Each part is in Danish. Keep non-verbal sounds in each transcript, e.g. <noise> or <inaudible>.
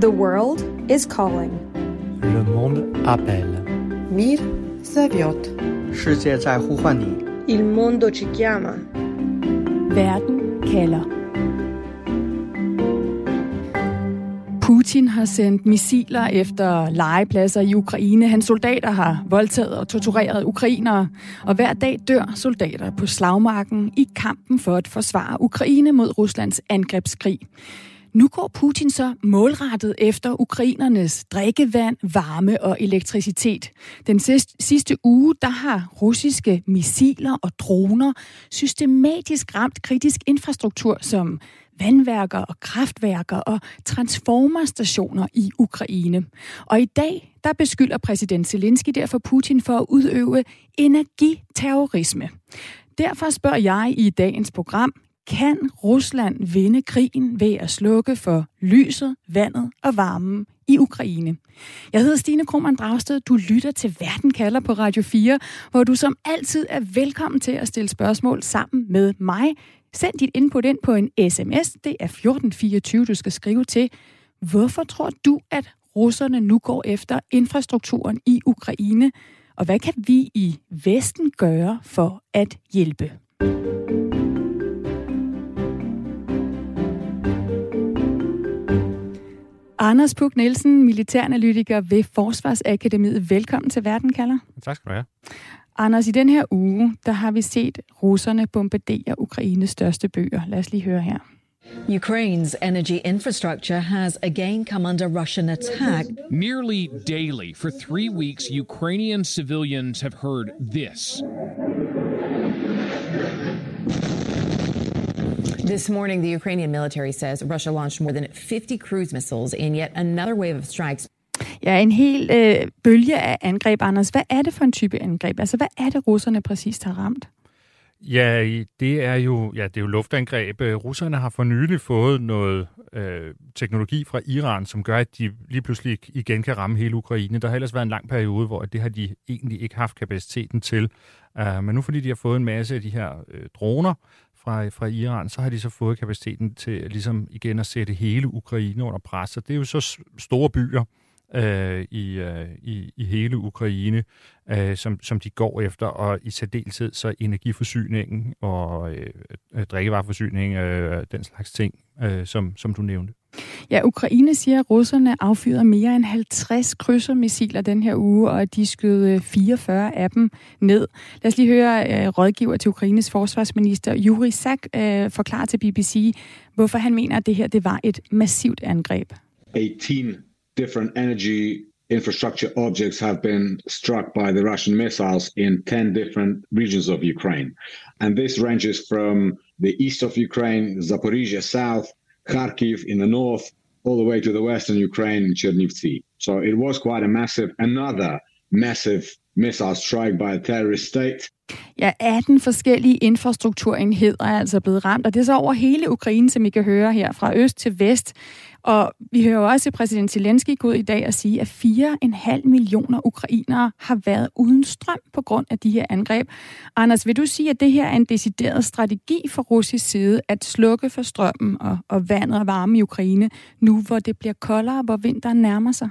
The world is calling. Le monde appelle. Mir зовет. 世界在呼唤你。 Il mondo ci chiama. Verden kalder. Putin har sendt missiler efter legepladser i Ukraine. Hans soldater har voldtaget og tortureret ukrainere. Og hver dag dør soldater på slagmarken i kampen for at forsvare Ukraine mod Ruslands angrebskrig. Nu går Putin så målrettet efter ukrainernes drikkevand, varme og elektricitet. Den sidste uge, der har russiske missiler og droner systematisk ramt kritisk infrastruktur som vandværker og kraftværker og transformerstationer i Ukraine. Og i dag, der beskylder præsident Zelensky derfor Putin for at udøve energiterrorisme. Derfor spørger jeg i dagens program, kan Rusland vinde krigen ved at slukke for lyset, vandet og varmen i Ukraine? Jeg hedder Stine Krohmann Dragsted. Du lytter til Verden kalder på Radio 4, hvor du som altid er velkommen til at stille spørgsmål sammen med mig. Send dit input ind på en sms. Det er 1424, du skal skrive til. Hvorfor tror du, at russerne nu går efter infrastrukturen i Ukraine? Og hvad kan vi i Vesten gøre for at hjælpe? Anders Puk Nielsen, militæranalytiker ved Forsvarsakademiet. Velkommen til Verden, kalder. Tak skal du have. Anders, i den her uge, der har vi set russerne bombardere Ukraines største bøger. Lad os lige høre her. Ukraine's energy infrastructure has again come under Russian attack. Nearly daily for three weeks, Ukrainian civilians have heard this. This morning, the Ukrainian military says Russia launched more than 50 cruise missiles in yet another wave of strikes. Ja, en hel øh, bølge af angreb, Anders. Hvad er det for en type angreb? Altså, hvad er det, russerne præcist har ramt? Ja, det er jo, ja, det er jo luftangreb. Russerne har for nylig fået noget øh, teknologi fra Iran, som gør, at de lige pludselig igen kan ramme hele Ukraine. Der har ellers været en lang periode, hvor det har de egentlig ikke haft kapaciteten til. Uh, men nu fordi de har fået en masse af de her øh, droner fra, fra Iran, så har de så fået kapaciteten til ligesom igen at sætte hele Ukraine under pres. Og det er jo så store byer, øh, i, øh, i, i hele Ukraine, øh, som, som de går efter, og i særdeleshed så energiforsyningen og øh, øh drikkevareforsyning, øh, den slags ting, øh, som, som du nævnte. Ja, Ukraine siger, at russerne affyrede mere end 50 krydsermissiler den her uge, og de skød øh, 44 af dem ned. Lad os lige høre øh, rådgiver til Ukraines forsvarsminister, Juri Sak, øh, forklare til BBC, hvorfor han mener, at det her det var et massivt angreb. 18 different energy infrastructure objects have been struck by the Russian missiles in 10 different regions of Ukraine. And this ranges from the east of Ukraine, Zaporizhia south, Kharkiv in the north, all the way to the western Ukraine in Chernivtsi. So it was quite a massive, another massive missile strike by a terrorist state. Ja, 18 forskellige infrastrukturenheder er altså blevet ramt, og det er så over hele Ukraine, som I kan høre her, fra øst til vest. Og vi hører også præsident Zelensky gå ud i dag og sige, at 4,5 millioner ukrainere har været uden strøm på grund af de her angreb. Anders, vil du sige, at det her er en decideret strategi fra russisk side at slukke for strømmen og, og vandet og varme i Ukraine, nu hvor det bliver koldere, hvor vinteren nærmer sig?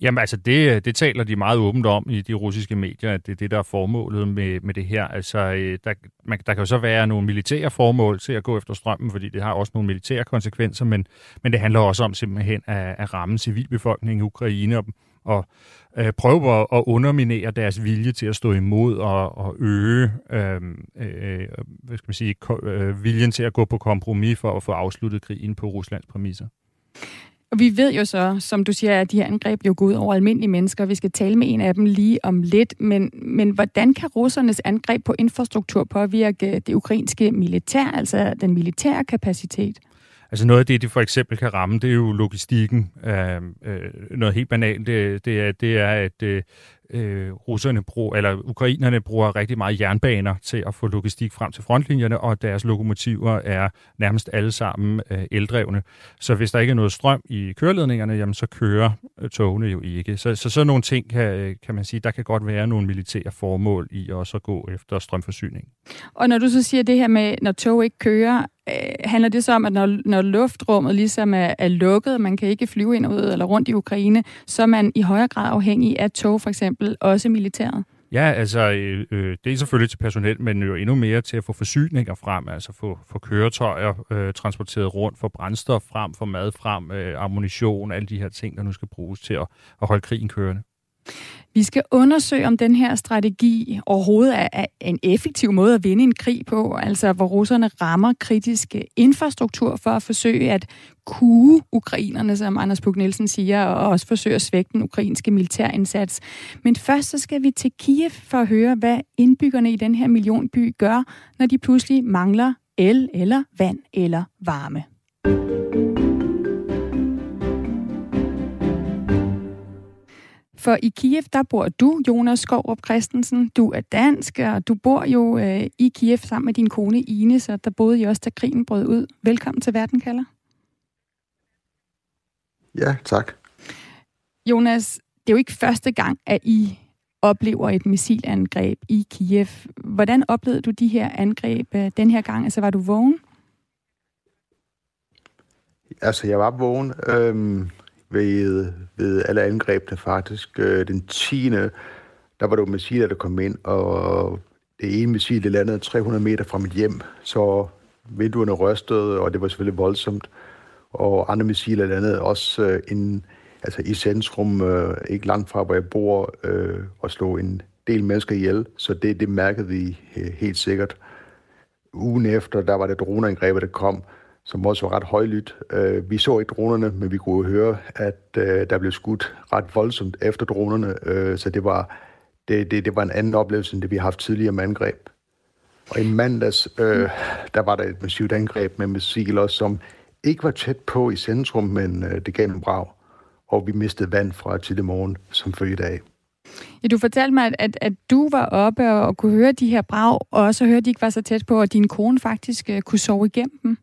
Jamen altså, det, øh, det taler de meget åbent om i de russiske medier, at det er det, der er formålet med, med det her. Altså, øh, der, man, der kan jo så være nogle militære formål til at gå efter strømmen, fordi det har også nogle militære konsekvenser, men, men det handler også om simpelthen at, at ramme civilbefolkningen i Ukraine og, og øh, prøve at, at underminere deres vilje til at stå imod og, og øge øh, øh, hvad skal man sige, øh, viljen til at gå på kompromis for at få afsluttet krigen på Ruslands præmisser. Og vi ved jo så, som du siger, at de her angreb jo går ud over almindelige mennesker. Vi skal tale med en af dem lige om lidt. Men, men hvordan kan russernes angreb på infrastruktur påvirke det ukrainske militær, altså den militære kapacitet? Altså noget af det, de for eksempel kan ramme, det er jo logistikken. Øh, øh, noget helt banalt, det, det, er, det er, at øh, øh, russerne bruger, eller ukrainerne bruger rigtig meget jernbaner til at få logistik frem til frontlinjerne, og deres lokomotiver er nærmest alle sammen øh, eldrevne. Så hvis der ikke er noget strøm i køreledningerne, jamen så kører øh, togene jo ikke. Så, så sådan nogle ting kan, øh, kan man sige, der kan godt være nogle militære formål i også at gå efter strømforsyning. Og når du så siger det her med, når tog ikke kører, øh, handler det så om, at når, når luftrummet ligesom er, er lukket, man kan ikke flyve ind og ud eller rundt i Ukraine, så er man i højere grad afhængig af tog for eksempel, også militæret? Ja, altså øh, øh, det er selvfølgelig til personel, men jo endnu mere til at få forsyninger frem, altså få, få køretøjer øh, transporteret rundt, få brændstof frem, få mad frem, øh, ammunition, alle de her ting, der nu skal bruges til at, at holde krigen kørende. Vi skal undersøge, om den her strategi overhovedet er en effektiv måde at vinde en krig på, altså hvor russerne rammer kritiske infrastruktur for at forsøge at kue ukrainerne, som Anders Puk Nielsen siger, og også forsøge at svække den ukrainske militærindsats. Men først så skal vi til Kiev for at høre, hvad indbyggerne i den her millionby gør, når de pludselig mangler el eller vand eller varme. For i Kiev, der bor du, Jonas Skovrup Christensen. Du er dansk, og du bor jo øh, i Kiev sammen med din kone Ine, så der boede I også, da krigen brød ud. Velkommen til Verden kalder. Ja, tak. Jonas, det er jo ikke første gang, at I oplever et missilangreb i Kiev. Hvordan oplevede du de her angreb øh, den her gang? Altså, var du vågen? Altså, jeg var vågen. Øhm, ved, ved alle angrebene faktisk. Øh, den 10. der var det jo missiler, der kom ind, og det ene missil, det landede 300 meter fra mit hjem, så vinduerne rystede, og det var selvfølgelig voldsomt. Og andre missiler landede også øh, en, altså i centrum, øh, ikke langt fra, hvor jeg bor, og slog en del mennesker ihjel. Så det, det mærkede vi helt sikkert. Ugen efter, der var det droneangrebet, der kom, som også var ret højlydt. Øh, vi så ikke dronerne, men vi kunne høre, at øh, der blev skudt ret voldsomt efter dronerne, øh, så det var, det, det, det var en anden oplevelse, end det vi har haft tidligere med angreb. Og i mandags, øh, der var der et massivt angreb med missiler, som ikke var tæt på i centrum, men øh, det gav en brag. Og vi mistede vand fra tidlig morgen som følge af. Ja, du fortalte mig, at, at, at du var oppe og, og kunne høre de her brag, og så hørte de ikke var så tæt på, at din kone faktisk øh, kunne sove igennem dem.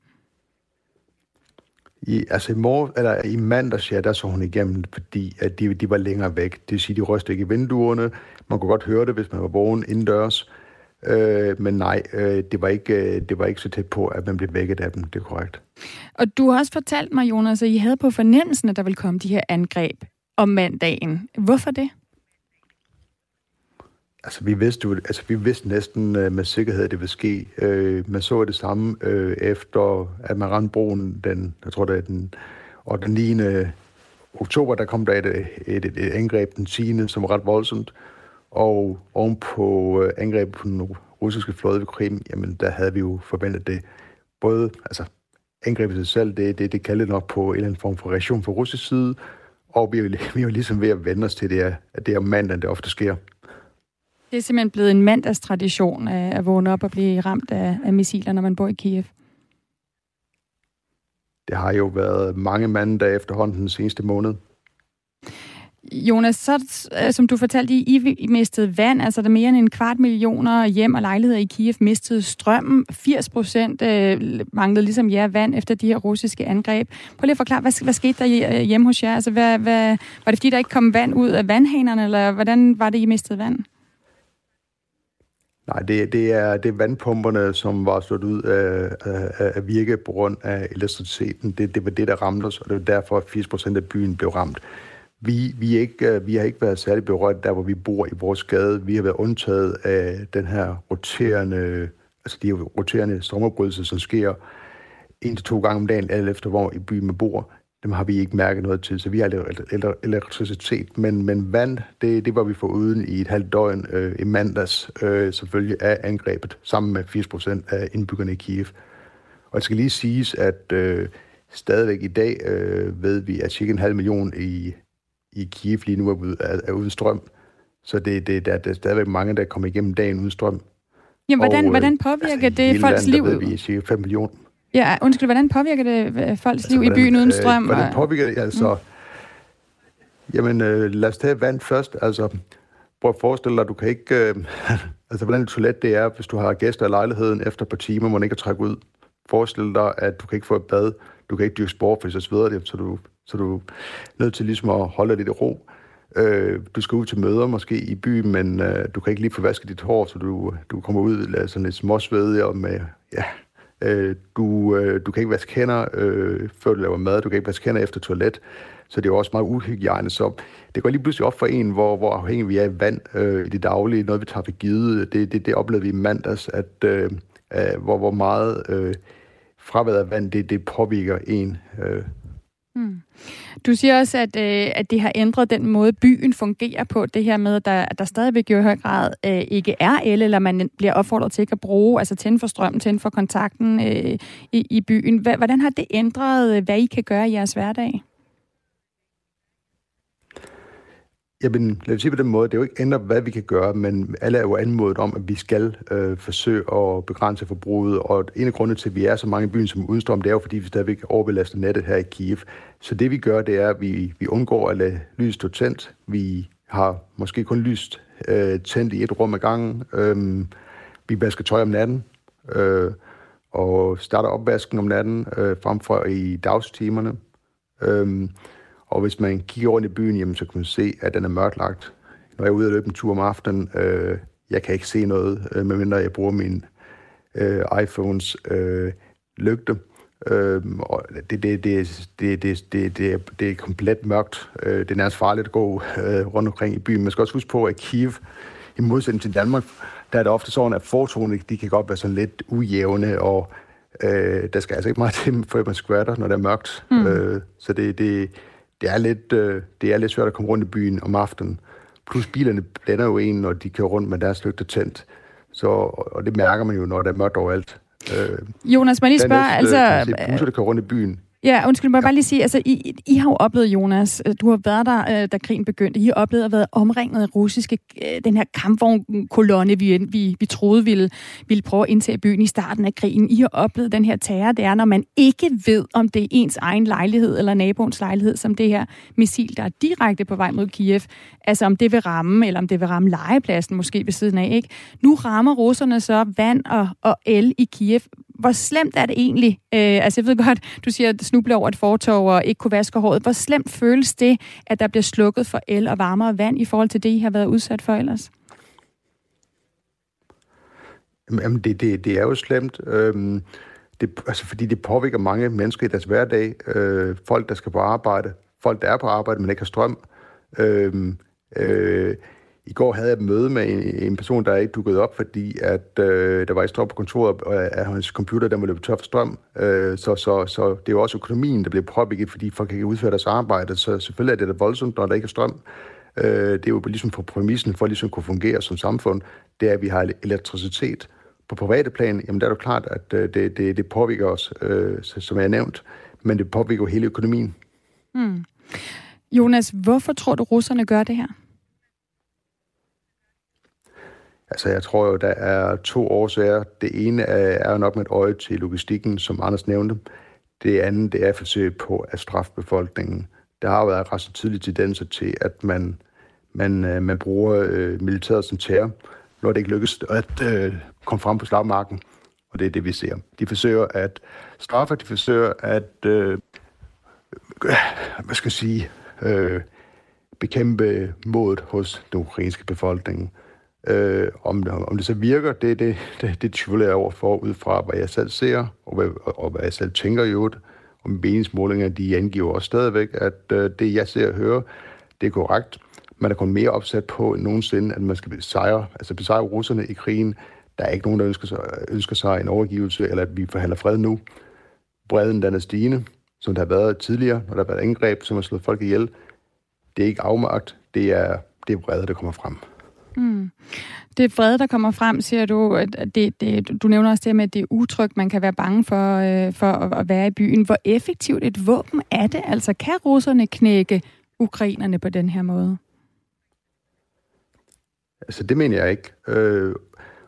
I, altså i, mor, eller i mandags, ja, der så hun igennem, fordi at de, de var længere væk. Det vil sige, de rystede ikke i vinduerne. Man kunne godt høre det, hvis man var vågen indendørs. Øh, men nej, øh, det, var ikke, øh, det var ikke så tæt på, at man blev vækket af dem. Det er korrekt. Og du har også fortalt mig, Jonas, at I havde på fornemmelsen, at der ville komme de her angreb om mandagen. Hvorfor det? Altså, vi vidste, jo, altså, vi vidste næsten øh, med sikkerhed, at det ville ske. Øh, man så det samme øh, efter, at man rendte broen den, jeg tror det er den, og den 9. oktober, der kom der et, et, et, et angreb den 10. som var ret voldsomt. Og ovenpå øh, angrebet på den russiske flåde ved Krim, jamen der havde vi jo forventet det. Både, altså angrebet sig selv, det, det, det kaldte nok på en eller anden form for reaktion fra russisk side, og vi er, <laughs> vi er ligesom ved at vende os til det, at det er mandag, det ofte sker. Det er simpelthen blevet en mandagstradition at vågne op og blive ramt af, af missiler, når man bor i Kiev. Det har jo været mange mandage efterhånden den seneste måned. Jonas, så, øh, som du fortalte, I, I mistede vand, altså der mere end en kvart millioner hjem og lejligheder i Kiev mistede strømmen. 80 procent øh, manglede ligesom jer vand efter de her russiske angreb. Prøv lige at forklare, hvad, hvad skete der øh, hjemme hos jer? Altså, hvad, hvad, var det fordi, der ikke kom vand ud af vandhanerne, eller hvordan var det, I mistede vand? Nej, det, det, er, det er vandpumperne, som var slået ud af, af, af virke på grund af elektriciteten. Det, det var det, der ramte os, og det var derfor, at 80 procent af byen blev ramt. Vi, vi, ikke, øh, vi har ikke været særlig berørt der, hvor vi bor i vores gade. Vi har været undtaget af den her roterende, altså de roterende strømopbrydelser, som sker en til to gange om dagen, alt efter hvor i byen man bor dem har vi ikke mærket noget til, så vi har elektricitet, men, men vand, det, det var vi for uden i et halvt døgn øh, i mandags, øh, selvfølgelig af angrebet, sammen med 80 procent af indbyggerne i Kiev. Og det skal lige siges, at øh, stadigvæk i dag øh, ved vi, at cirka en halv million i, i Kiev lige nu er, er, er uden strøm. Så det, det, der, der er stadigvæk mange, der kommer igennem dagen uden strøm. Jamen, hvordan, og, øh, hvordan påvirker altså, det folks liv? ved vi cirka 5 millioner. Ja, undskyld, hvordan påvirker det øh, folks altså, liv hvordan, i byen uden strøm? Øh, hvordan påvirker det? Altså, mm. jamen, øh, lad os tage vand først. Altså, prøv at forestille dig, du kan ikke... Øh, <laughs> altså, hvordan et toilet det er, hvis du har gæster i lejligheden efter et par timer, hvor man ikke trække ud. Forestil dig, at du kan ikke få et bad, du kan ikke dyrke sport, for så sveder det, så du, så du er nødt til ligesom at holde lidt i ro. Øh, du skal ud til møder måske i byen, men øh, du kan ikke lige få vasket dit hår, så du, du kommer ud sådan lidt småsvedig og med, ja, øh, du, øh, du kan ikke vaske hænder, øh, før du laver mad, du kan ikke vaske hænder efter toilet, så det er jo også meget uhygiejne. Så det går lige pludselig op for en, hvor, hvor afhængig vi er af vand øh, i det daglige, noget vi tager for givet. Det, det, det oplevede vi i mandags, at øh, øh, hvor, hvor meget øh, fraværet af vand, det, det påvirker en. Øh. Mm. Du siger også, at, øh, at det har ændret den måde, byen fungerer på. Det her med, at der, at der stadigvæk i høj grad øh, ikke er el, eller man bliver opfordret til ikke at bruge, altså tænde for strømmen, tænde for kontakten øh, i, i byen. Hvordan har det ændret, øh, hvad I kan gøre i jeres hverdag? Jamen, lad os sige på den måde, det er jo ikke ændret, hvad vi kan gøre, men alle er jo anmodet om, at vi skal øh, forsøge at begrænse forbruget, og en af grundene til, at vi er så mange i byen som udstrøm, det er jo, fordi vi stadigvæk overbelaster nettet her i Kiev. Så det vi gør, det er, at vi, vi undgår at lade lyset stå tændt. Vi har måske kun lyst øh, tændt i et rum ad gangen. Øh, vi vasker tøj om natten, øh, og starter opvasken om natten, øh, frem for i dagstimerne. Øh, og hvis man kigger rundt i byen, jamen, så kan man se, at den er mørklagt. Når jeg er ude og løbe en tur om aftenen, øh, jeg kan ikke se noget, øh, medmindre jeg bruger min øh, iPhones øh, lygte. Øh, og det, det, det, det, det, det, det, det er komplet mørkt. Øh, det er nærmest farligt at gå øh, rundt omkring i byen. Man skal også huske på, at Kiev, i modsætning til Danmark, der er det ofte sådan, at fortonene, de kan godt være sådan lidt ujævne, og øh, der skal altså ikke meget til, før man skvatter, når det er mørkt. Mm. Øh, så det, det, det er lidt, øh, det er lidt svært at komme rundt i byen om aftenen. Plus bilerne blænder jo en, når de kører rundt med deres lygte tændt. Så, og det mærker man jo, når der er mørkt overalt. Øh, Jonas, man lige spørge, altså... Busser, der kører rundt i byen, Ja, undskyld, må jeg bare lige sige, altså, I, I har jo oplevet, Jonas, øh, du har været der, øh, da krigen begyndte, I har oplevet at være omringet af russiske, øh, den her kampvognkolonne, vi, vi, vi troede ville, ville prøve at indtage byen i starten af krigen. I har oplevet den her terror, det er, når man ikke ved, om det er ens egen lejlighed eller naboens lejlighed, som det her missil, der er direkte på vej mod Kiev, altså om det vil ramme, eller om det vil ramme legepladsen måske ved siden af, ikke? Nu rammer russerne så vand og, og el i Kiev hvor slemt er det egentlig? Øh, altså jeg ved godt, du siger, at snuble over et fortov og ikke kunne vaske håret. Hvor slemt føles det, at der bliver slukket for el og varmere vand i forhold til det, I har været udsat for ellers? Jamen, det, det, det er jo slemt. Øhm, det, altså, fordi det påvirker mange mennesker i deres hverdag. Øh, folk, der skal på arbejde. Folk, der er på arbejde, men ikke har strøm. Øhm, øh, øh, i går havde jeg et møde med en, en person, der ikke dukkede op, fordi at øh, der var et strøm på kontoret, og øh, at hans computer der var løbet tør for strøm. Øh, så, så, så det er jo også økonomien, der bliver påvirket, fordi folk ikke udføre deres arbejde. Så selvfølgelig er det da voldsomt, når der ikke er strøm. Øh, det er jo ligesom på præmissen for ligesom at ligesom kunne fungere som samfund, det er, at vi har elektricitet. På private plan, jamen der er jo klart, at øh, det, det, det påvirker os, øh, som jeg har nævnt, men det påvirker jo hele økonomien. Mm. Jonas, hvorfor tror du, russerne gør det her? Altså, jeg tror jo, der er to årsager. Det ene er jo nok med et øje til logistikken, som Anders nævnte. Det andet, det er forsøg på at straffe befolkningen. Der har været ret så tidlige tendenser til, at man, man, øh, man bruger øh, militæret som terror, når det ikke lykkes at øh, komme frem på slagmarken. Og det er det, vi ser. De forsøger at straffe, de forsøger at, øh, øh hvad skal jeg sige, øh, bekæmpe modet hos den ukrainske befolkning. Øh, om, om det så virker, det, det, <laughs> det, det tvivler jeg over for, ud fra hvad jeg selv ser, og hvad, og hvad jeg selv tænker i øvrigt. Og meningsmålinger, de angiver også stadigvæk, at øh, det, jeg ser og hører, det er korrekt. Man er kun mere opsat på end nogensinde, at man skal besejre, altså besejre russerne i krigen. Der er ikke nogen, der ønsker sig, ønsker sig en overgivelse, eller at vi forhandler fred nu. Breden, den er stigende, som der har været tidligere, når der har været angreb, som har slået folk ihjel. Det er ikke afmagt, det er, det er vrede, der kommer frem. Mm. Det er fred, der kommer frem, siger du. At det, det, du nævner også det med, at det er utrygt, man kan være bange for, øh, for at være i byen. Hvor effektivt et våben er det? Altså, kan russerne knække ukrainerne på den her måde? Altså, det mener jeg ikke. Øh,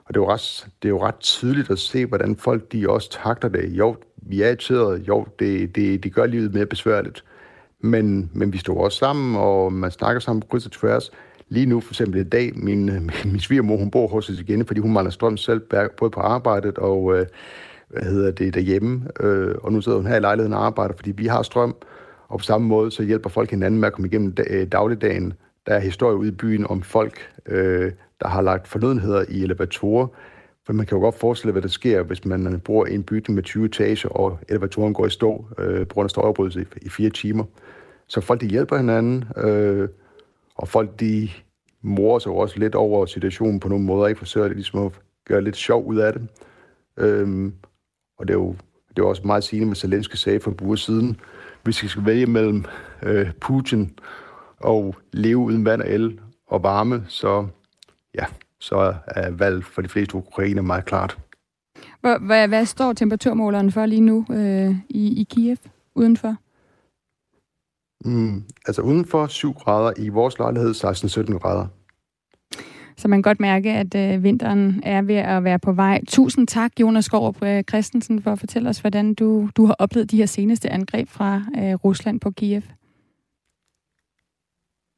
og det er, jo ret, det er jo ret tydeligt at se, hvordan folk de også takter det. Jo, vi er irriteret. Jo, det, det, det gør livet mere besværligt. Men, men vi står også sammen, og man snakker sammen på kryds og tværs lige nu, for eksempel i dag, min, <laughs> min svigermor, hun bor hos os igen, fordi hun mangler strøm selv, både på arbejdet og øh, hvad hedder det, derhjemme. Øh, og nu sidder hun her i lejligheden og arbejder, fordi vi har strøm. Og på samme måde, så hjælper folk hinanden med at komme igennem øh, dagligdagen. Der er historie ude i byen om folk, øh, der har lagt fornødenheder i elevatorer. For man kan jo godt forestille, hvad der sker, hvis man bor i en bygning med 20 etager, og elevatoren går i stå øh, på grund af støjoprydelse i, i fire timer. Så folk, de hjælper hinanden, øh, og folk, de morer sig også lidt over situationen på nogle måder, ikke forsøger det ligesom at gøre lidt sjov ud af det. Øhm, og det er jo det er også meget sigende med Zelensky sagde for en uge siden, hvis vi skal vælge mellem øh, Putin og leve uden vand og el og varme, så ja, så er valget for de fleste ukrainer meget klart. Hvad, hvad står temperaturmåleren for lige nu øh, i, i Kiev udenfor? Mm, altså udenfor 7 grader, i vores lejlighed 16-17 grader. Så man kan godt mærke, at øh, vinteren er ved at være på vej. Tusind tak, Jonas Skårup øh, Christensen, for at fortælle os, hvordan du, du har oplevet de her seneste angreb fra øh, Rusland på Kiev.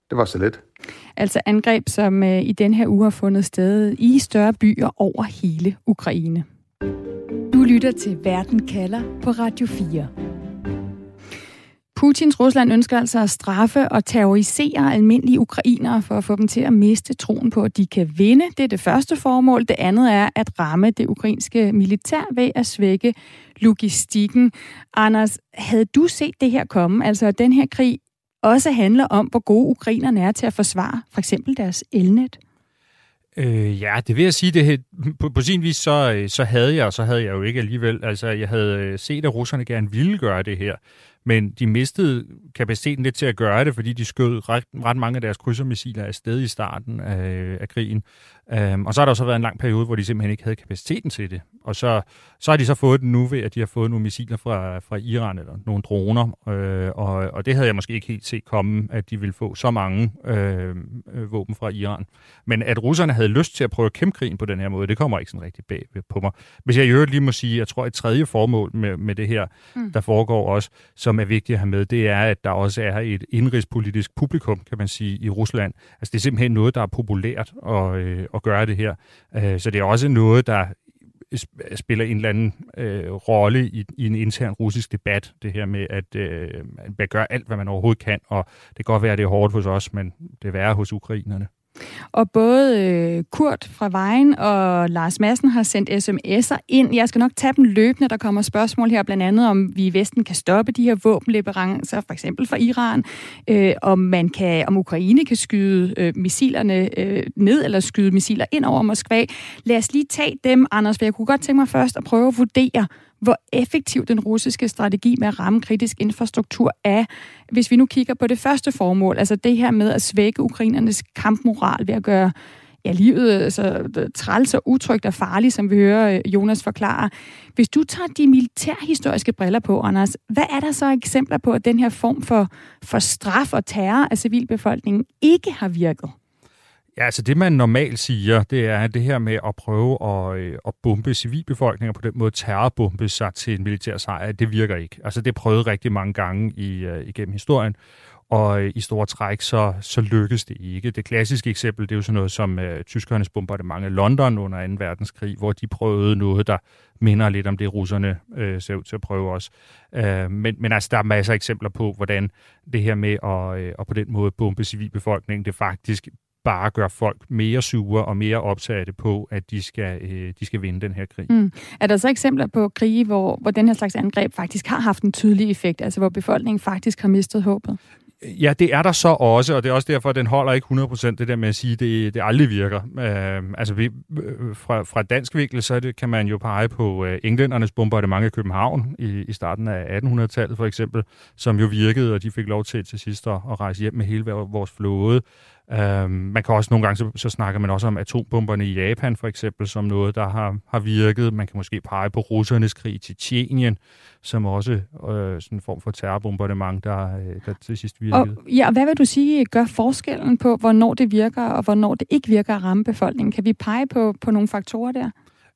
Det var så let. Altså angreb, som øh, i den her uge har fundet sted i større byer over hele Ukraine. Du lytter til Verden kalder på Radio 4. Putins Rusland ønsker altså at straffe og terrorisere almindelige ukrainere for at få dem til at miste troen på, at de kan vinde. Det er det første formål. Det andet er at ramme det ukrainske militær ved at svække logistikken. Anders, havde du set det her komme? Altså, at den her krig også handler om, hvor gode ukrainerne er til at forsvare for eksempel deres elnet? Øh, ja, det vil jeg sige. Det, på, på sin vis, så, øh, så havde jeg, og så havde jeg jo ikke alligevel. Altså, jeg havde øh, set, at russerne gerne ville gøre det her men de mistede kapaciteten lidt til at gøre det, fordi de skød ret, ret mange af deres krydsermissiler afsted i starten af, af krigen. Um, og så har der så været en lang periode, hvor de simpelthen ikke havde kapaciteten til det. Og så, så har de så fået det nu ved, at de har fået nogle missiler fra, fra Iran, eller nogle droner, uh, og, og det havde jeg måske ikke helt set komme, at de ville få så mange uh, våben fra Iran. Men at russerne havde lyst til at prøve at kæmpe krigen på den her måde, det kommer ikke sådan rigtig bag på mig. Hvis jeg i øvrigt lige må sige, jeg tror et tredje formål med, med det her, mm. der foregår også, som er vigtigt at have med, det er, at der også er et indrigspolitisk publikum, kan man sige, i Rusland. Altså det er simpelthen noget, der er populært at, øh, at gøre det her. Øh, så det er også noget, der spiller en eller anden øh, rolle i, i en intern russisk debat, det her med, at øh, man gør alt, hvad man overhovedet kan, og det kan godt være, at det er hårdt hos os, men det er værre hos ukrainerne. Og både øh, Kurt fra Vejen og Lars Madsen har sendt sms'er ind. Jeg skal nok tage dem løbende. Der kommer spørgsmål her, blandt andet om vi i Vesten kan stoppe de her våbenleverancer, for eksempel fra Iran. Øh, om man kan, om Ukraine kan skyde øh, missilerne øh, ned, eller skyde missiler ind over Moskva. Lad os lige tage dem, Anders, for jeg kunne godt tænke mig først at prøve at vurdere, hvor effektiv den russiske strategi med at ramme kritisk infrastruktur er, hvis vi nu kigger på det første formål, altså det her med at svække ukrainernes kampmoral ved at gøre ja, livet altså, træls og utrygt og farligt, som vi hører øh, Jonas forklare. Hvis du tager de militærhistoriske briller på, Anders, hvad er der så eksempler på, at den her form for, for straf og terror af civilbefolkningen ikke har virket? Ja, altså det man normalt siger, det er det her med at prøve at, øh, at bombe civilbefolkninger på den måde, terrorbombe sig til en militær sejr, det virker ikke. Altså det er prøvet rigtig mange gange i, øh, igennem historien, og øh, i store træk, så, så lykkes det ikke. Det klassiske eksempel, det er jo sådan noget som uh, tyskernes bombardement af London under 2. verdenskrig, hvor de prøvede noget, der minder lidt om det, russerne uh, ser ud til at prøve også. Uh, men, men altså, der er masser af eksempler på, hvordan det her med at, uh, at på den måde bombe civilbefolkningen, det faktisk bare gør folk mere sure og mere opsatte på, at de skal, øh, de skal vinde den her krig. Mm. Er der så eksempler på krige, hvor, hvor den her slags angreb faktisk har haft en tydelig effekt, altså hvor befolkningen faktisk har mistet håbet? Ja, det er der så også, og det er også derfor, at den holder ikke 100% det der med at sige, at det, det aldrig virker. Øh, altså vi, øh, fra, fra dansk vinkel, så det, kan man jo pege på øh, englændernes bombardement af København i, i starten af 1800-tallet for eksempel, som jo virkede, og de fik lov til til sidst at, at rejse hjem med hele vores flåde. Uh, man kan også nogle gange, så, så snakker man også om atombomberne i Japan for eksempel, som noget, der har, har virket. Man kan måske pege på russernes krig i Tjetjenien, som også uh, sådan en form for terrorbombardement, der, øh, der til sidst virkede. Og, ja, og hvad vil du sige gør forskellen på, hvornår det virker, og hvornår det ikke virker at ramme befolkningen? Kan vi pege på, på nogle faktorer der?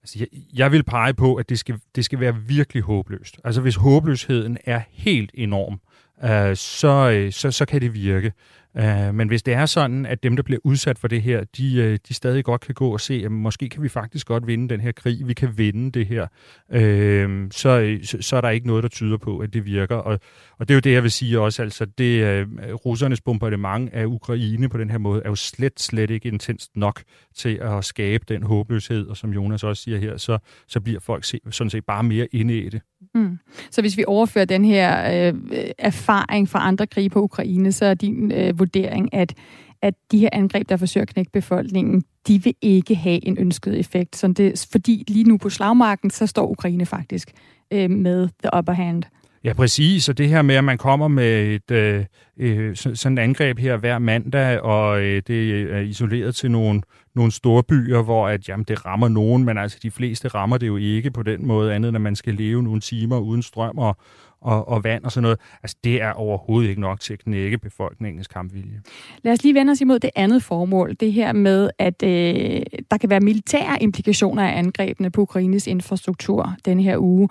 Altså, jeg, jeg vil pege på, at det skal, det skal være virkelig håbløst. Altså hvis håbløsheden er helt enorm, uh, så, så, så kan det virke. Øh, men hvis det er sådan, at dem, der bliver udsat for det her, de, øh, de stadig godt kan gå og se, at måske kan vi faktisk godt vinde den her krig, vi kan vinde det her, øh, så, så, så er der ikke noget, der tyder på, at det virker. Og, og det er jo det, jeg vil sige også, altså det øh, russernes bombardement af Ukraine på den her måde, er jo slet, slet ikke intenst nok til at skabe den håbløshed, og som Jonas også siger her, så, så bliver folk se, sådan set bare mere inde i det. Mm. Så hvis vi overfører den her øh, erfaring fra andre krige på Ukraine, så er din øh, vurdering, at, at de her angreb, der forsøger at knække befolkningen, de vil ikke have en ønsket effekt. Så det, fordi lige nu på slagmarken, så står Ukraine faktisk øh, med the upper hand. Ja, præcis. Og det her med, at man kommer med et øh, øh, sådan et angreb her hver mandag, og øh, det er isoleret til nogle, nogle store byer, hvor at, jamen, det rammer nogen, men altså de fleste rammer det jo ikke på den måde, andet end at man skal leve nogle timer uden strøm og, og, og vand og sådan noget. Altså, det er overhovedet ikke nok til at knække befolkningens kampvilje. Lad os lige vende os imod det andet formål, det her med, at øh, der kan være militære implikationer af angrebene på Ukraines infrastruktur denne her uge.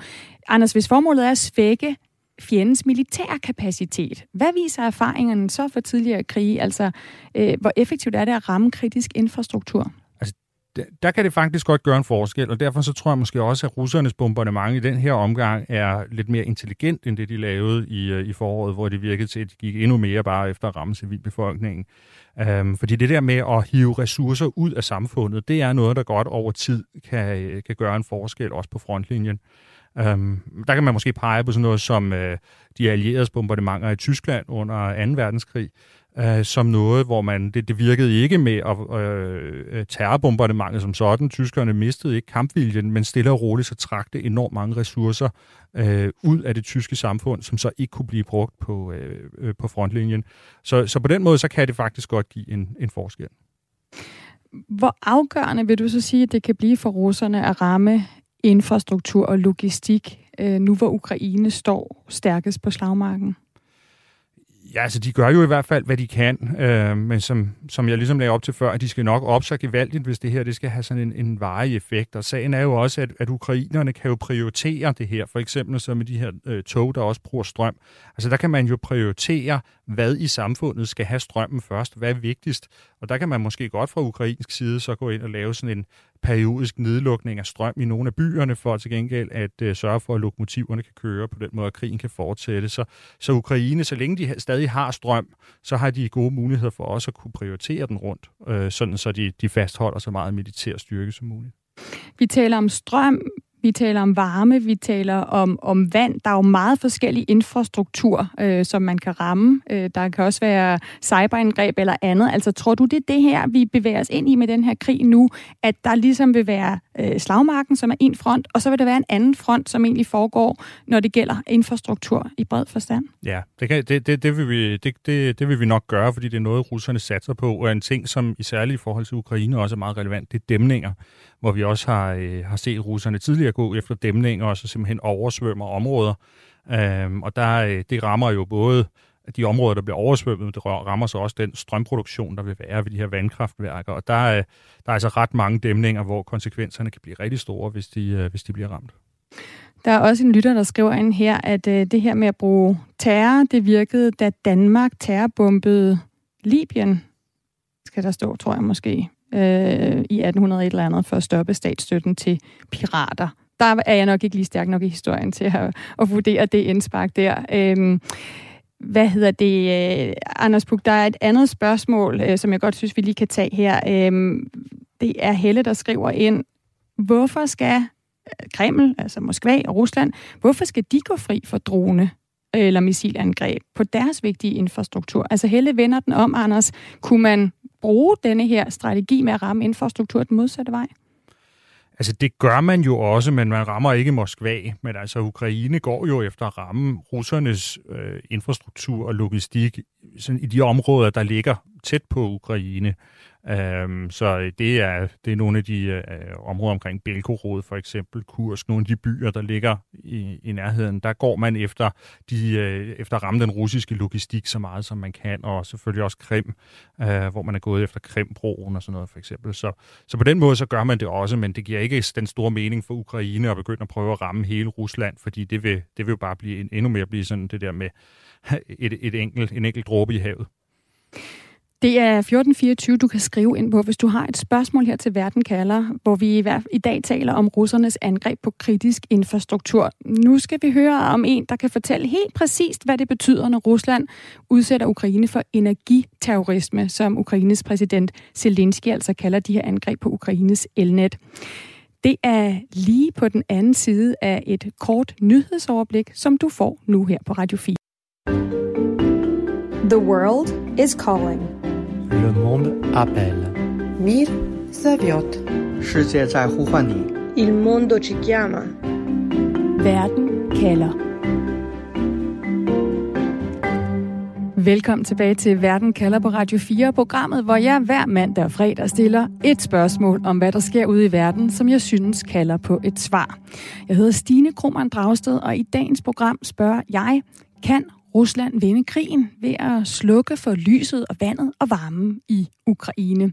Anders, hvis formålet er at svække fjendens militære kapacitet. Hvad viser erfaringerne så for tidligere krige? Altså, øh, hvor effektivt er det at ramme kritisk infrastruktur? Altså, der, der kan det faktisk godt gøre en forskel, og derfor så tror jeg måske også, at russernes bombardement i den her omgang er lidt mere intelligent, end det de lavede i, øh, i foråret, hvor det virkede til, at de gik endnu mere bare efter at ramme civilbefolkningen. Øhm, fordi det der med at hive ressourcer ud af samfundet, det er noget, der godt over tid kan, øh, kan gøre en forskel, også på frontlinjen. Øhm, der kan man måske pege på sådan noget som øh, de allieredes bombardementer i Tyskland under 2. verdenskrig, øh, som noget, hvor man det, det virkede ikke med at, øh, terrorbombardementet som sådan. Tyskerne mistede ikke kampviljen, men stille og roligt så trak det enormt mange ressourcer øh, ud af det tyske samfund, som så ikke kunne blive brugt på, uh, på frontlinjen. Så, så på den måde, så kan det faktisk godt give en, en forskel. Hvor afgørende vil du så sige, at det kan blive for russerne at ramme infrastruktur og logistik, øh, nu hvor Ukraine står stærkest på slagmarken? Ja, altså de gør jo i hvert fald, hvad de kan, øh, men som, som jeg ligesom lagde op til før, at de skal nok op så gevaldigt, hvis det her det skal have sådan en, en varig effekt. Og sagen er jo også, at, at ukrainerne kan jo prioritere det her, for eksempel så med de her øh, tog, der også bruger strøm. Altså der kan man jo prioritere, hvad i samfundet skal have strømmen først, hvad er vigtigst. Og der kan man måske godt fra ukrainsk side så gå ind og lave sådan en periodisk nedlukning af strøm i nogle af byerne, for til gengæld at uh, sørge for, at lokomotiverne kan køre på den måde, at krigen kan fortsætte. Så, så Ukraine, så længe de stadig har strøm, så har de gode muligheder for også at kunne prioritere den rundt, øh, sådan så de, de fastholder så meget militær styrke som muligt. Vi taler om strøm, vi taler om varme, vi taler om, om vand. Der er jo meget forskellig infrastruktur, øh, som man kan ramme. Øh, der kan også være cyberangreb eller andet. Altså, tror du, det er det her, vi bevæger os ind i med den her krig nu? At der ligesom vil være øh, slagmarken, som er en front, og så vil der være en anden front, som egentlig foregår, når det gælder infrastruktur i bred forstand? Ja, det, kan, det, det, det, vil, vi, det, det, det vil vi nok gøre, fordi det er noget, russerne satser på, og en ting, som i særligt i forhold til Ukraine også er meget relevant, det er dæmninger hvor vi også har, øh, har set russerne tidligere gå efter dæmninger og så simpelthen oversvømmer områder. Øhm, og der, øh, det rammer jo både de områder, der bliver oversvømmet, det rammer så også den strømproduktion, der vil være ved de her vandkraftværker. Og der er, der er altså ret mange dæmninger, hvor konsekvenserne kan blive rigtig store, hvis de, øh, hvis de bliver ramt. Der er også en lytter, der skriver ind her, at øh, det her med at bruge terror, det virkede, da Danmark terrorbombede Libyen. Skal der stå, tror jeg måske øh, i 1800 et eller andet for at stoppe statsstøtten til pirater. Der er jeg nok ikke lige stærk nok i historien til at, at vurdere det indspark der. Øh, hvad hedder det, øh, Anders Puk, der er et andet spørgsmål, øh, som jeg godt synes, vi lige kan tage her. Øhm, det er Helle, der skriver ind, hvorfor skal øh, Kreml, altså Moskva og Rusland, hvorfor skal de gå fri for drone eller missilangreb på deres vigtige infrastruktur? Altså Helle vender den om, Anders. Kunne man bruge denne her strategi med at ramme infrastruktur den modsatte vej? Altså det gør man jo også, men man rammer ikke Moskva. Men altså Ukraine går jo efter at ramme russernes øh, infrastruktur og logistik sådan i de områder, der ligger tæt på Ukraine. Øhm, så det er, det er nogle af de øh, områder omkring Belgorod for eksempel, Kursk, nogle af de byer, der ligger i, i nærheden. Der går man efter, de, øh, efter at ramme den russiske logistik så meget, som man kan, og selvfølgelig også Krim, øh, hvor man er gået efter Krimbroen og sådan noget for eksempel. Så, så på den måde så gør man det også, men det giver ikke den store mening for Ukraine at begynde at prøve at ramme hele Rusland, fordi det vil, det vil jo bare blive en, endnu mere blive sådan det der med <laughs> et, et enkelt, en enkelt dråbe i havet. Det er 1424, du kan skrive ind på, hvis du har et spørgsmål her til Verden kalder, hvor vi i dag taler om russernes angreb på kritisk infrastruktur. Nu skal vi høre om en, der kan fortælle helt præcist, hvad det betyder, når Rusland udsætter Ukraine for energiterrorisme, som Ukraines præsident Zelensky altså kalder de her angreb på Ukraines elnet. Det er lige på den anden side af et kort nyhedsoverblik, som du får nu her på Radio 4. The world is calling. Le monde appelle. Mir zawiot. Il mondo ci chiama. Verden kalder. Velkommen tilbage til Verden kalder på Radio 4, programmet, hvor jeg hver mandag og fredag stiller et spørgsmål om, hvad der sker ude i verden, som jeg synes kalder på et svar. Jeg hedder Stine Krummernd Dragsted, og i dagens program spørger jeg, kan Rusland vinde krigen ved at slukke for lyset og vandet og varmen i Ukraine.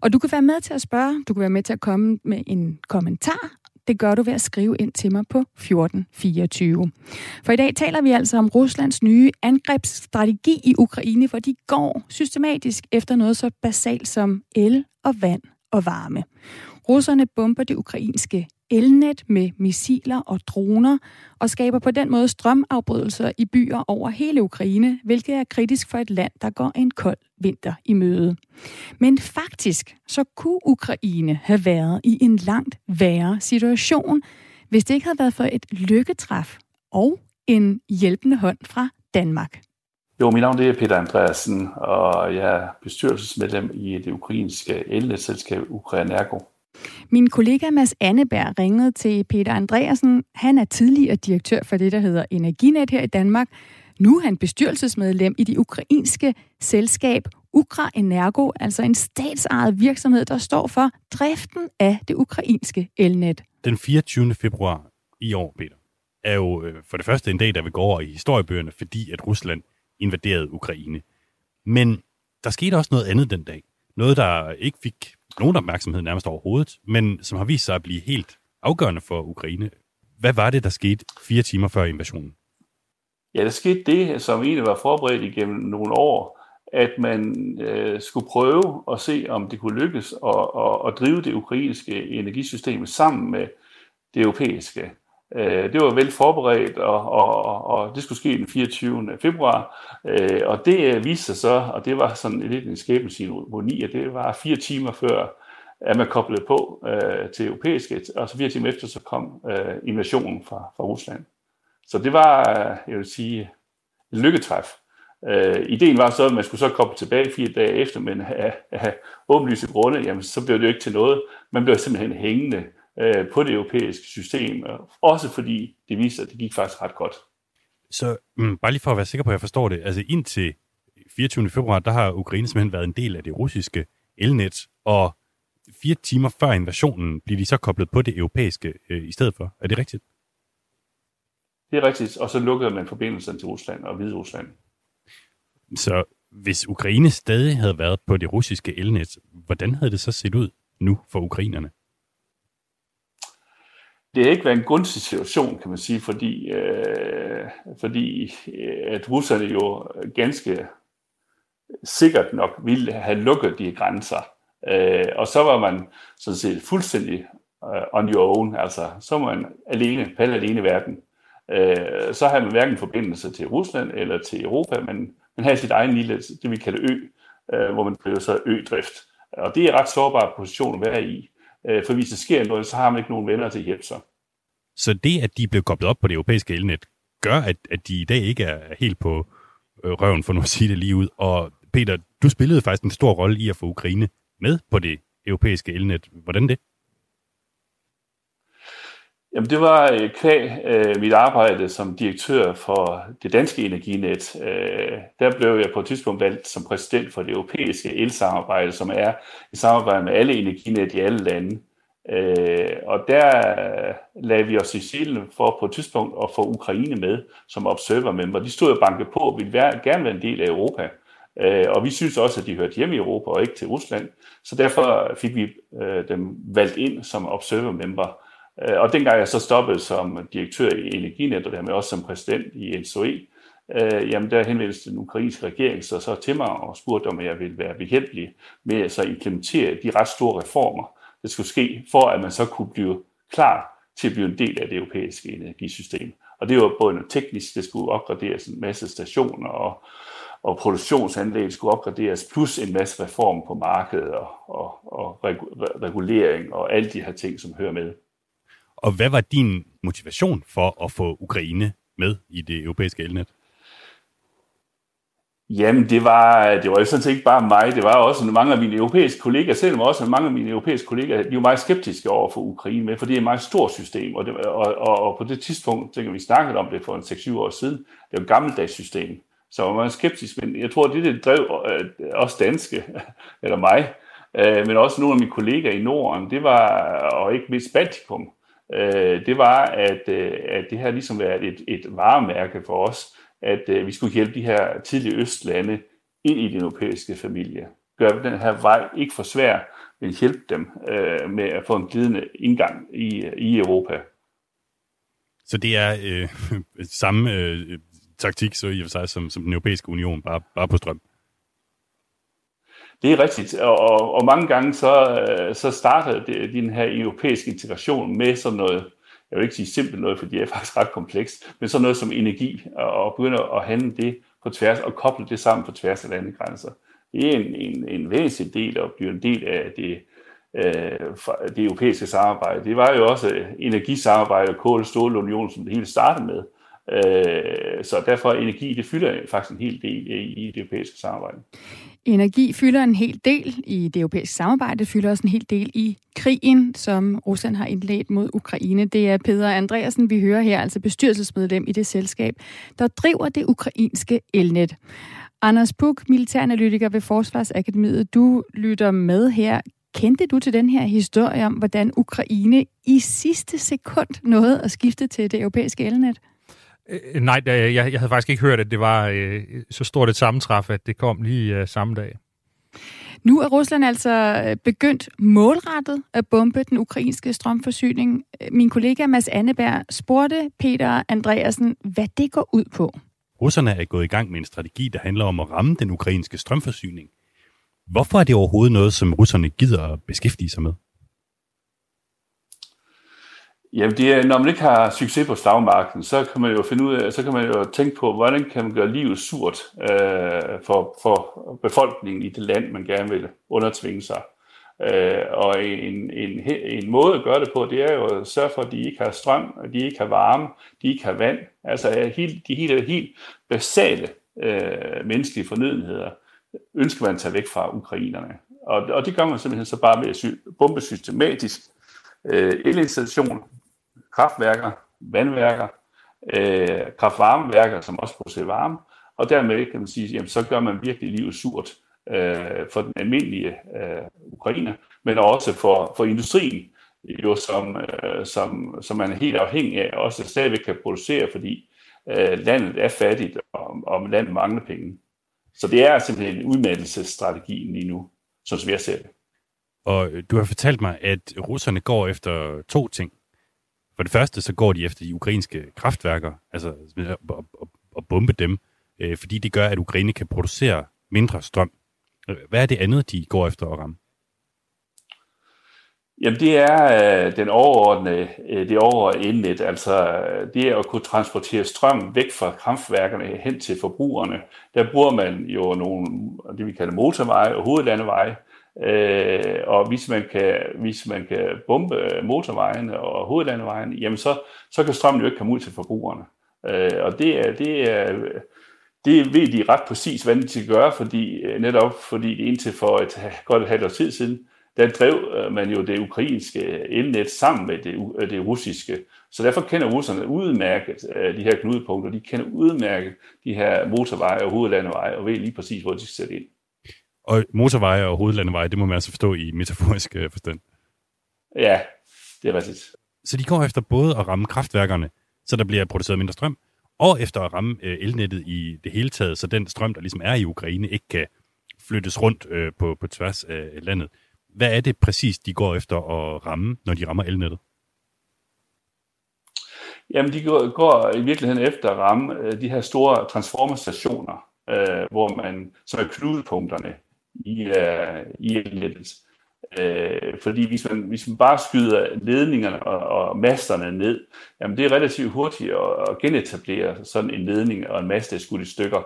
Og du kan være med til at spørge, du kan være med til at komme med en kommentar. Det gør du ved at skrive ind til mig på 1424. For i dag taler vi altså om Ruslands nye angrebsstrategi i Ukraine, hvor de går systematisk efter noget så basalt som el og vand og varme. Russerne bomber det ukrainske elnet med missiler og droner og skaber på den måde strømafbrydelser i byer over hele Ukraine, hvilket er kritisk for et land, der går en kold vinter i møde. Men faktisk så kunne Ukraine have været i en langt værre situation, hvis det ikke havde været for et lykketræf og en hjælpende hånd fra Danmark. Jo, mit navn er Peter Andreasen, og jeg er bestyrelsesmedlem i det ukrainske elnetselskab Ukrainergo. Min kollega Mads Anneberg ringede til Peter Andreasen. Han er tidligere direktør for det, der hedder Energinet her i Danmark. Nu er han bestyrelsesmedlem i det ukrainske selskab Ukra Energo, altså en statsejet virksomhed, der står for driften af det ukrainske elnet. Den 24. februar i år, Peter, er jo øh, for det første en dag, der vil gå over i historiebøgerne, fordi at Rusland invaderede Ukraine. Men der skete også noget andet den dag. Noget, der ikke fik nogen opmærksomhed nærmest overhovedet, men som har vist sig at blive helt afgørende for Ukraine. Hvad var det, der skete fire timer før invasionen? Ja, der skete det, som egentlig var forberedt igennem nogle år, at man øh, skulle prøve at se, om det kunne lykkes at, at, at drive det ukrainske energisystem sammen med det europæiske. Øh, det var vel forberedt, og, og, og det skulle ske den 24. februar. Øh, og det øh, viste sig så, og det var sådan lidt en skæbneceremoni, at det var fire timer før, at man koblede på øh, til europæiske, og så fire timer efter, så kom øh, invasionen fra, fra Rusland. Så det var, øh, jeg vil sige, en lykketræf. Øh, ideen var så, at man skulle så komme tilbage fire dage efter, men af, af åbenlyse grunde, jamen, så blev det jo ikke til noget. Man blev simpelthen hængende øh, på det europæiske system, også fordi det viste, at det gik faktisk ret godt. Så mm, bare lige for at være sikker på, at jeg forstår det, altså indtil 24. februar, der har Ukraine simpelthen været en del af det russiske elnet, og fire timer før invasionen bliver de så koblet på det europæiske øh, i stedet for. Er det rigtigt? Det er rigtigt, og så lukkede man forbindelsen til Rusland og Hvide Rusland. Så hvis Ukraine stadig havde været på det russiske elnet, hvordan havde det så set ud nu for ukrainerne? Det har ikke været en gunstig situation, kan man sige, fordi, øh, fordi øh, at russerne jo ganske sikkert nok ville have lukket de grænser. Øh, og så var man sådan set fuldstændig øh, on your own, altså så var man alene, pal alene i verden. Øh, så havde man hverken forbindelse til Rusland eller til Europa, men man havde sit egen lille, det vi kalder ø, øh, hvor man blev så ødrift. Og det er en ret sårbar position at være i. Øh, for hvis der sker noget, så har man ikke nogen venner til at hjælpe sig. Så det, at de blev koblet op på det europæiske elnet, gør, at, at de i dag ikke er helt på øh, røven, for nu at sige det lige ud. Og Peter, du spillede faktisk en stor rolle i at få Ukraine med på det europæiske elnet. Hvordan det? Jamen det var øh, kvæg øh, mit arbejde som direktør for det danske energinet. Øh, der blev jeg på et tidspunkt valgt som præsident for det europæiske elsamarbejde, som er et samarbejde med alle energinet i alle lande. Øh, og der øh, lagde vi os i silen for på et tidspunkt at få Ukraine med som observer-member. De stod og bankede på og ville være, gerne være en del af Europa. Øh, og vi synes også, at de hørte hjemme i Europa og ikke til Rusland. Så derfor fik vi øh, dem valgt ind som observer-member. Øh, og dengang jeg så stoppede som direktør i Energinet, og dermed også som præsident i NSOE, øh, jamen der henvendte den ukrainske regering så, så til mig og spurgte, om jeg ville være behjælpelig med at så implementere de ret store reformer, der skulle ske, for at man så kunne blive klar til at blive en del af det europæiske energisystem. Og det var både noget teknisk, det skulle opgraderes en masse stationer, og, og produktionsanlæg skulle opgraderes, plus en masse reform på markedet og, og, og regulering og alle de her ting, som hører med. Og hvad var din motivation for at få Ukraine med i det europæiske elnet? Jamen, det var, det var jo sådan set ikke bare mig, det var også mange af mine europæiske kollegaer, selvom også mange af mine europæiske kollegaer, de var meget skeptiske over for Ukraine med, for det er et meget stort system, og, det, og, og, og på det tidspunkt, tænker vi snakkede om det for en 6-7 år siden, det var et gammeldags system, så var man skeptisk, men jeg tror, det det drev øh, også danske, <laughs> eller mig, øh, men også nogle af mine kollegaer i Norden, det var, og ikke mindst Baltikum, øh, det var, at, øh, at det her ligesom været et, et varemærke for os, at øh, vi skulle hjælpe de her tidlige østlande ind i den europæiske familie. Gøre den her vej ikke for svær, men hjælpe dem øh, med at få en glidende indgang i, i Europa. Så det er øh, <laughs> samme øh, taktik så i og for sig som, som den europæiske union, bare, bare på strøm? Det er rigtigt, og, og, og mange gange så, øh, så starter det, den her europæiske integration med sådan noget jeg vil ikke sige simpelt noget, for det er <laughs> faktisk ret komplekst, men sådan noget som energi, og begynde at handle det på tværs, og koble det sammen på tværs af landegrænser. Det er en, en, en væsentlig del, og bliver en del af det, øh, det europæiske samarbejde. Det var jo også øh, energisamarbejde og kål- og stålunion, som det hele startede med. Øh, så derfor energi, det fylder faktisk en hel del i, det europæiske samarbejde. Energi fylder en hel del i det europæiske samarbejde, det fylder også en hel del i krigen, som Rusland har indledt mod Ukraine. Det er Peter Andreasen, vi hører her, altså bestyrelsesmedlem i det selskab, der driver det ukrainske elnet. Anders Buk, militæranalytiker ved Forsvarsakademiet, du lytter med her. Kendte du til den her historie om, hvordan Ukraine i sidste sekund nåede at skifte til det europæiske elnet? Øh, nej, jeg, jeg havde faktisk ikke hørt, at det var øh, så stort et sammentræf, at det kom lige øh, samme dag. Nu er Rusland altså øh, begyndt målrettet at bombe den ukrainske strømforsyning. Min kollega Mads Anneberg spurgte Peter Andreasen, hvad det går ud på. Russerne er gået i gang med en strategi, der handler om at ramme den ukrainske strømforsyning. Hvorfor er det overhovedet noget, som russerne gider at beskæftige sig med? Jamen, det er, når man ikke har succes på slagmarken, så kan man jo finde ud af, så kan man jo tænke på, hvordan kan man gøre livet surt øh, for, for befolkningen i det land, man gerne vil undertvinge sig. Øh, og en, en, en måde at gøre det på, det er jo at sørge for, at de ikke har strøm, at de ikke har varme, de ikke har vand. Altså helt, de helt, helt basale øh, menneskelige fornødenheder ønsker man at tage væk fra ukrainerne. Og, og det gør man simpelthen så bare ved at bombe systematisk øh, elinstallationer, kraftværker, vandværker, øh, kraftvarmeværker, som også producerer varme, og dermed kan man sige, jamen, så gør man virkelig livet surt øh, for den almindelige øh, ukrainer, men også for, for industrien, jo, som, øh, som, som man er helt afhængig af, også stadigvæk kan producere, fordi øh, landet er fattigt, og, og landet mangler penge. Så det er simpelthen en udmattelsesstrategi lige nu, som jeg ser det. Og øh, du har fortalt mig, at russerne går efter to ting. For det første, så går de efter de ukrainske kraftværker, altså at, at, at bombe dem, øh, fordi det gør, at Ukraine kan producere mindre strøm. Hvad er det andet, de går efter at ramme? Jamen det er øh, den overordnede, øh, det overordnede elnet, altså øh, det er at kunne transportere strøm væk fra kraftværkerne hen til forbrugerne. Der bruger man jo nogle, det vi kalder motorveje og hovedlandeveje, Øh, og hvis man, kan, hvis man kan bombe motorvejen og hovedlandevejen, jamen så, så kan strømmen jo ikke komme ud til forbrugerne. Øh, og det er, det er, det ved de ret præcis, hvad de skal gøre, fordi, øh, netop fordi det indtil for et godt et halvt år tid siden, der drev øh, man jo det ukrainske elnet sammen med det, øh, det russiske. Så derfor kender russerne udmærket de her knudepunkter, de kender udmærket de her motorveje og hovedlandeveje, og ved lige præcis, hvor de skal sætte ind. Og motorveje og hovedlandeveje, det må man altså forstå i metaforisk øh, forstand. Ja, det er rigtigt. Så de går efter både at ramme kraftværkerne, så der bliver produceret mindre strøm, og efter at ramme øh, elnettet i det hele taget, så den strøm, der ligesom er i Ukraine, ikke kan flyttes rundt øh, på, på tværs af landet. Hvad er det præcis, de går efter at ramme, når de rammer elnettet? Jamen, de går, går i virkeligheden efter at ramme øh, de her store transformerstationer, øh, hvor man, som er knudepunkterne i, øh, i elnettet. Øh, fordi hvis man, hvis man bare skyder ledningerne og, og masterne ned, jamen det er relativt hurtigt at, at genetablere sådan en ledning og en mast, der er skudt i stykker.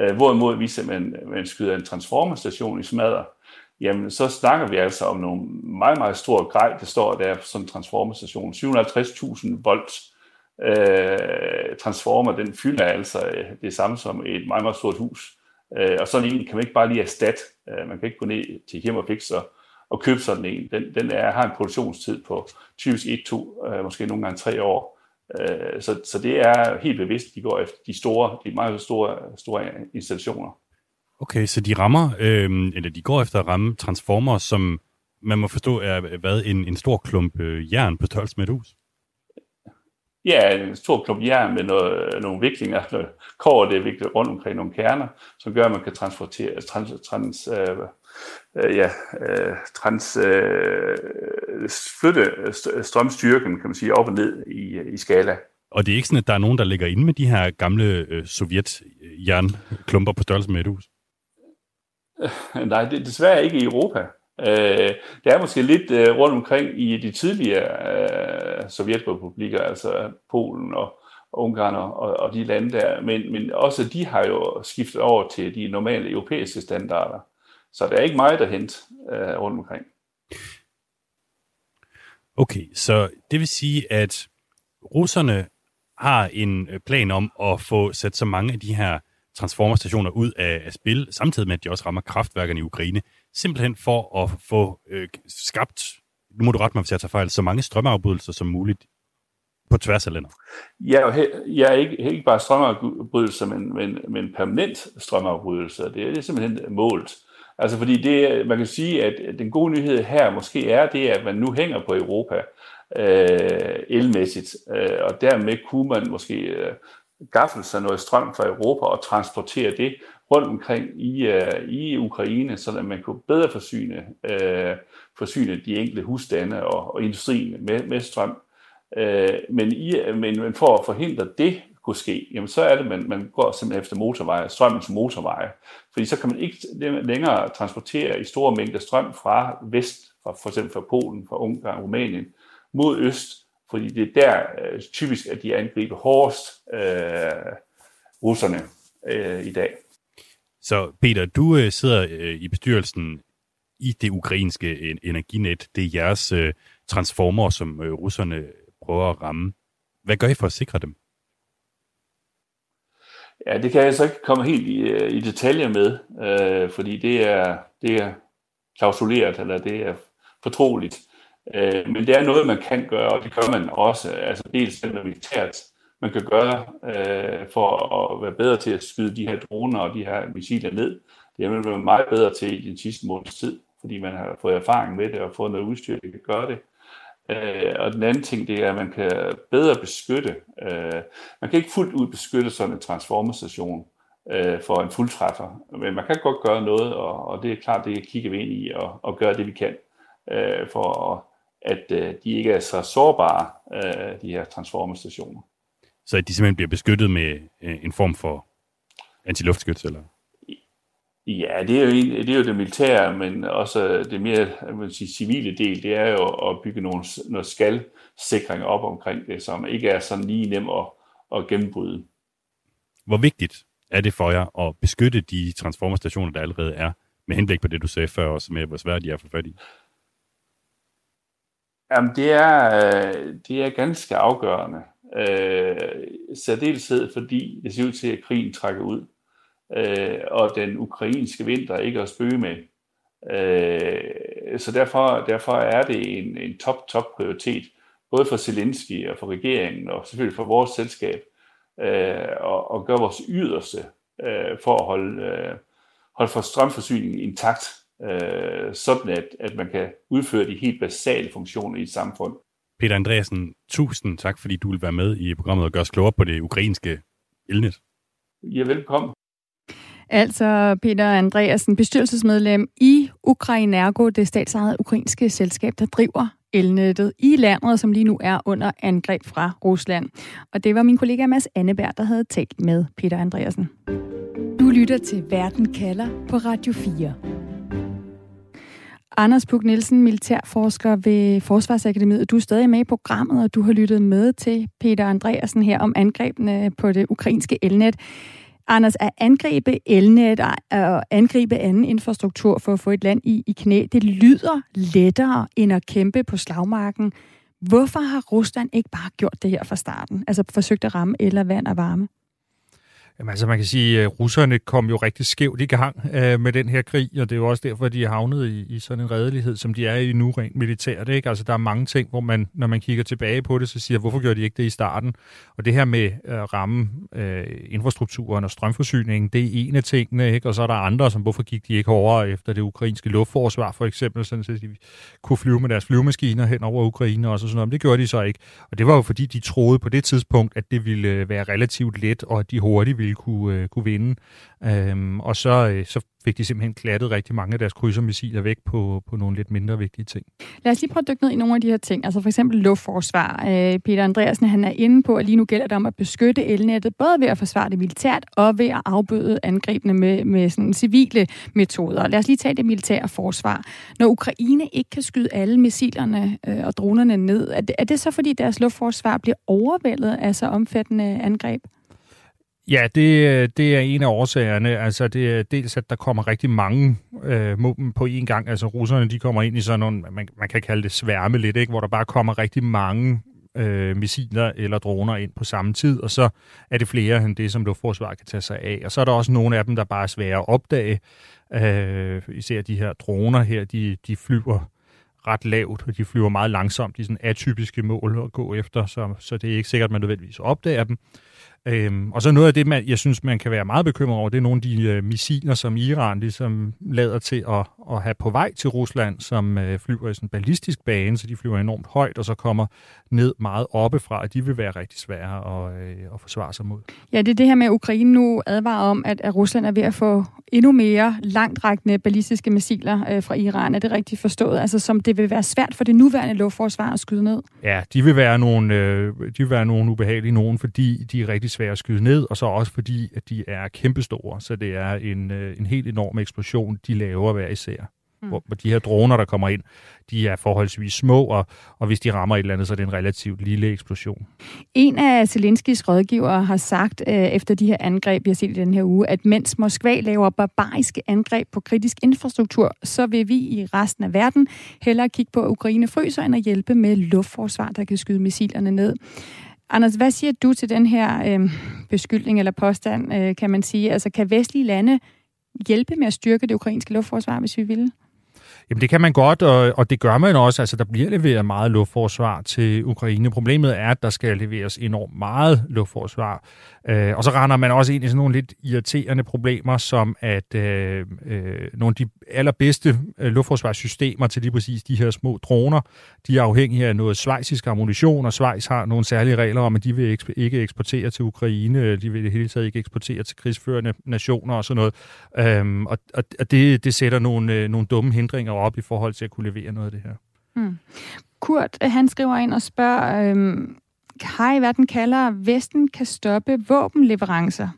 Øh, hvorimod hvis man, man skyder en transformerstation i smadder, jamen så snakker vi altså om nogle meget, meget store grej, der står der på sådan en transformerstation. 750.000 volt øh, transformer, den fylder altså øh, det samme som et meget, meget stort hus. Øh, og sådan en kan man ikke bare lige erstatte. Øh, man kan ikke gå ned til hjem og og købe sådan en. Den, den er, har en produktionstid på typisk 1, 2, øh, måske nogle gange 3 år. Øh, så, så det er helt bevidst, de går efter de store, de meget store, store installationer. Okay, så de rammer, øh, eller de går efter at ramme transformer, som man må forstå er hvad, en, en stor klump øh, jern på størrelse med et hus? Ja, en stor klump jern med noget, nogle viklinger, <laughs> noget kår, det er viklet rundt omkring nogle kerner, som gør, at man kan transportere, trans, trans, øh, øh, ja, øh, trans, øh, flytte strømstyrken, kan man sige, op og ned i, i skala. Og det er ikke sådan, at der er nogen, der ligger inde med de her gamle øh, sovjet-jernklumper på størrelse med et hus? Nej, det er desværre ikke i Europa. Øh, det er måske lidt øh, rundt omkring i de tidligere øh, sovjetrepublikker, altså Polen og, og Ungarn og, og de lande der, men, men også de har jo skiftet over til de normale europæiske standarder. Så der er ikke meget at hente øh, rundt omkring. Okay, så det vil sige, at russerne har en øh, plan om at få sat så mange af de her transformerstationer ud af, af spil, samtidig med, at de også rammer kraftværkerne i Ukraine, simpelthen for at få øh, skabt, nu må du rette mig, hvis jeg tager fejl, så mange strømafbrydelser som muligt på tværs af landet. Ja, og jeg er ikke, ikke bare strømafbrydelser, men, men, men permanent strømafbrydelser. Det er, det er simpelthen målt. Altså fordi det, man kan sige, at den gode nyhed her måske er det, at man nu hænger på Europa øh, elmæssigt, øh, og dermed kunne man måske øh, gaffle sig noget strøm fra Europa og transportere det rundt omkring i, uh, i Ukraine, så at man kunne bedre forsyne, uh, forsyne de enkelte husstande og, og industrien med, med strøm. Uh, men, i, men, men for at forhindre det kunne ske, jamen så er det, at man, man går simpelthen efter motorveje, strømmens motorveje. Fordi så kan man ikke længere transportere i store mængder strøm fra vest, fra for eksempel fra Polen, fra Ungarn, Rumænien, mod øst, fordi det er der øh, typisk, at de angriber hårdest øh, russerne øh, i dag. Så Peter, du øh, sidder øh, i bestyrelsen i det ukrainske øh, energinet. Det er jeres øh, transformer, som øh, russerne prøver at ramme. Hvad gør I for at sikre dem? Ja, det kan jeg så ikke komme helt i, øh, i detaljer med, øh, fordi det er, det er klausuleret, eller det er fortroligt. Øh, men det er noget, man kan gøre, og det gør man også. Altså dels den militært, man kan gøre øh, for at være bedre til at skyde de her droner og de her missiler ned. Det er man blevet meget bedre til i den sidste måneds tid, fordi man har fået erfaring med det og fået noget udstyr, der kan gøre det. Øh, og den anden ting, det er, at man kan bedre beskytte. Øh, man kan ikke fuldt ud beskytte sådan en transformerstation øh, for en fuldtræffer, men man kan godt gøre noget, og, og det er klart, det kigger vi ind i og, og gøre det, vi kan øh, for at at øh, de ikke er så sårbare, øh, de her transformerstationer. Så at de simpelthen bliver beskyttet med øh, en form for antiluftskyts, eller? Ja, det er, jo, det er jo det militære, men også det mere vil sige, civile del, det er jo at bygge nogle, noget skalsikring op omkring det, som ikke er sådan lige nem at, at gennembryde. Hvor vigtigt er det for jer at beskytte de transformerstationer, der allerede er, med henblik på det, du sagde før også med, hvor svært de er få fat i? Jamen, det er, øh, det er ganske afgørende. Øh, særdeleshed, fordi det ser ud til, at krigen trækker ud, øh, og den ukrainske vinter ikke er at spøge med. Øh, så derfor, derfor er det en, en top, top prioritet, både for Zelensky og for regeringen, og selvfølgelig for vores selskab, øh, og, og gøre vores yderste øh, for at holde, øh, holde for strømforsyningen intakt øh, sådan at, at man kan udføre de helt basale funktioner i et samfund. Peter Andreasen, tusind tak, fordi du vil være med i programmet og gøre os klogere på det ukrainske elnet. Ja, velkommen. Altså Peter Andreasen, bestyrelsesmedlem i Ukrainergo, det statsejede ukrainske selskab, der driver elnettet i landet, som lige nu er under angreb fra Rusland. Og det var min kollega Mads Anneberg, der havde talt med Peter Andreasen. Du lytter til Verden kalder på Radio 4. Anders Puk Nielsen, militærforsker ved Forsvarsakademiet. Du er stadig med i programmet, og du har lyttet med til Peter Andreasen her om angrebene på det ukrainske elnet. Anders, at angribe elnet og angribe anden infrastruktur for at få et land i, i knæ, det lyder lettere end at kæmpe på slagmarken. Hvorfor har Rusland ikke bare gjort det her fra starten? Altså forsøgt at ramme eller vand og varme? Jamen altså man kan sige, at russerne kom jo rigtig skævt i gang øh, med den her krig, og det er jo også derfor, at de er havnet i, i sådan en redelighed, som de er i nu rent militært. Ikke? Altså der er mange ting, hvor man, når man kigger tilbage på det, så siger, hvorfor gjorde de ikke det i starten? Og det her med at ramme øh, infrastrukturen og strømforsyningen, det er en af tingene, ikke? og så er der andre, som hvorfor gik de ikke hårdere efter det ukrainske luftforsvar, for eksempel, sådan, så de kunne flyve med deres flyvemaskiner hen over Ukraine og sådan noget, men det gjorde de så ikke. Og det var jo fordi, de troede på det tidspunkt, at det ville øh, være relativt let, og at de hurtigt ville kunne, øh, kunne vinde. Øhm, og så, øh, så fik de simpelthen klattet rigtig mange af deres krydsermissiler væk på, på nogle lidt mindre vigtige ting. Lad os lige prøve at dykke ned i nogle af de her ting. Altså for eksempel luftforsvar. Øh, Peter Andreasen han er inde på, at lige nu gælder det om at beskytte elnettet, både ved at forsvare det militært og ved at afbøde angrebene med, med sådan civile metoder. Lad os lige tage det militære forsvar. Når Ukraine ikke kan skyde alle missilerne øh, og dronerne ned, er det, er det så fordi deres luftforsvar bliver overvældet af så omfattende angreb? Ja, det, det er en af årsagerne. Altså, det er dels, at der kommer rigtig mange øh, på én gang. Altså, russerne, de kommer ind i sådan nogle, man, man kan kalde det sværme lidt, ikke? hvor der bare kommer rigtig mange øh, missiler eller droner ind på samme tid, og så er det flere end det, som luftforsvaret kan tage sig af. Og så er der også nogle af dem, der bare er svære at opdage. Øh, især de her droner her, de, de flyver ret lavt, og de flyver meget langsomt. De er sådan atypiske mål at gå efter, så, så det er ikke sikkert, at man nødvendigvis opdager dem. Øhm, og så noget af det, man, jeg synes, man kan være meget bekymret over, det er nogle af de øh, missiler, som Iran ligesom lader til at, at have på vej til Rusland, som øh, flyver i sådan en ballistisk bane, så de flyver enormt højt, og så kommer ned meget oppefra, og de vil være rigtig svære at, øh, at forsvare sig mod. Ja, det er det her med, at Ukraine nu advarer om, at, at Rusland er ved at få endnu mere langtrækkende ballistiske missiler øh, fra Iran. Er det rigtigt forstået? Altså, som det vil være svært for det nuværende luftforsvar at skyde ned? Ja, de vil være nogle, øh, de vil være nogle ubehagelige nogen, fordi de er rigtig svære at skyde ned, og så også fordi, at de er kæmpestore, så det er en, øh, en helt enorm eksplosion, de laver hver især. Mm. Hvor, hvor de her droner, der kommer ind, de er forholdsvis små, og, og hvis de rammer et eller andet, så er det en relativt lille eksplosion. En af Zelenskis rådgivere har sagt øh, efter de her angreb, vi har set i den her uge, at mens Moskva laver barbariske angreb på kritisk infrastruktur, så vil vi i resten af verden hellere kigge på, at Ukraine fryser, end at hjælpe med luftforsvar, der kan skyde missilerne ned. Anders, hvad siger du til den her øh, beskyldning eller påstand, øh, kan man sige? Altså, kan vestlige lande hjælpe med at styrke det ukrainske luftforsvar, hvis vi ville? Jamen det kan man godt, og, og det gør man også. Altså der bliver leveret meget luftforsvar til Ukraine. Problemet er, at der skal leveres enormt meget luftforsvar. Øh, og så render man også ind i sådan nogle lidt irriterende problemer, som at øh, øh, nogle af de allerbedste øh, luftforsvarssystemer til lige præcis de her små droner, de er afhængige af noget svejsisk ammunition, og Schweiz har nogle særlige regler om, at de vil eksp- ikke eksportere til Ukraine, de vil i det hele taget ikke eksportere til krigsførende nationer og sådan noget. Øhm, og og det, det sætter nogle, øh, nogle dumme hindringer op i forhold til at kunne levere noget af det her. Hmm. Kurt, øh, han skriver ind og spørger, øhm, Hej, hvad den kalder, Vesten kan stoppe våbenleverancer.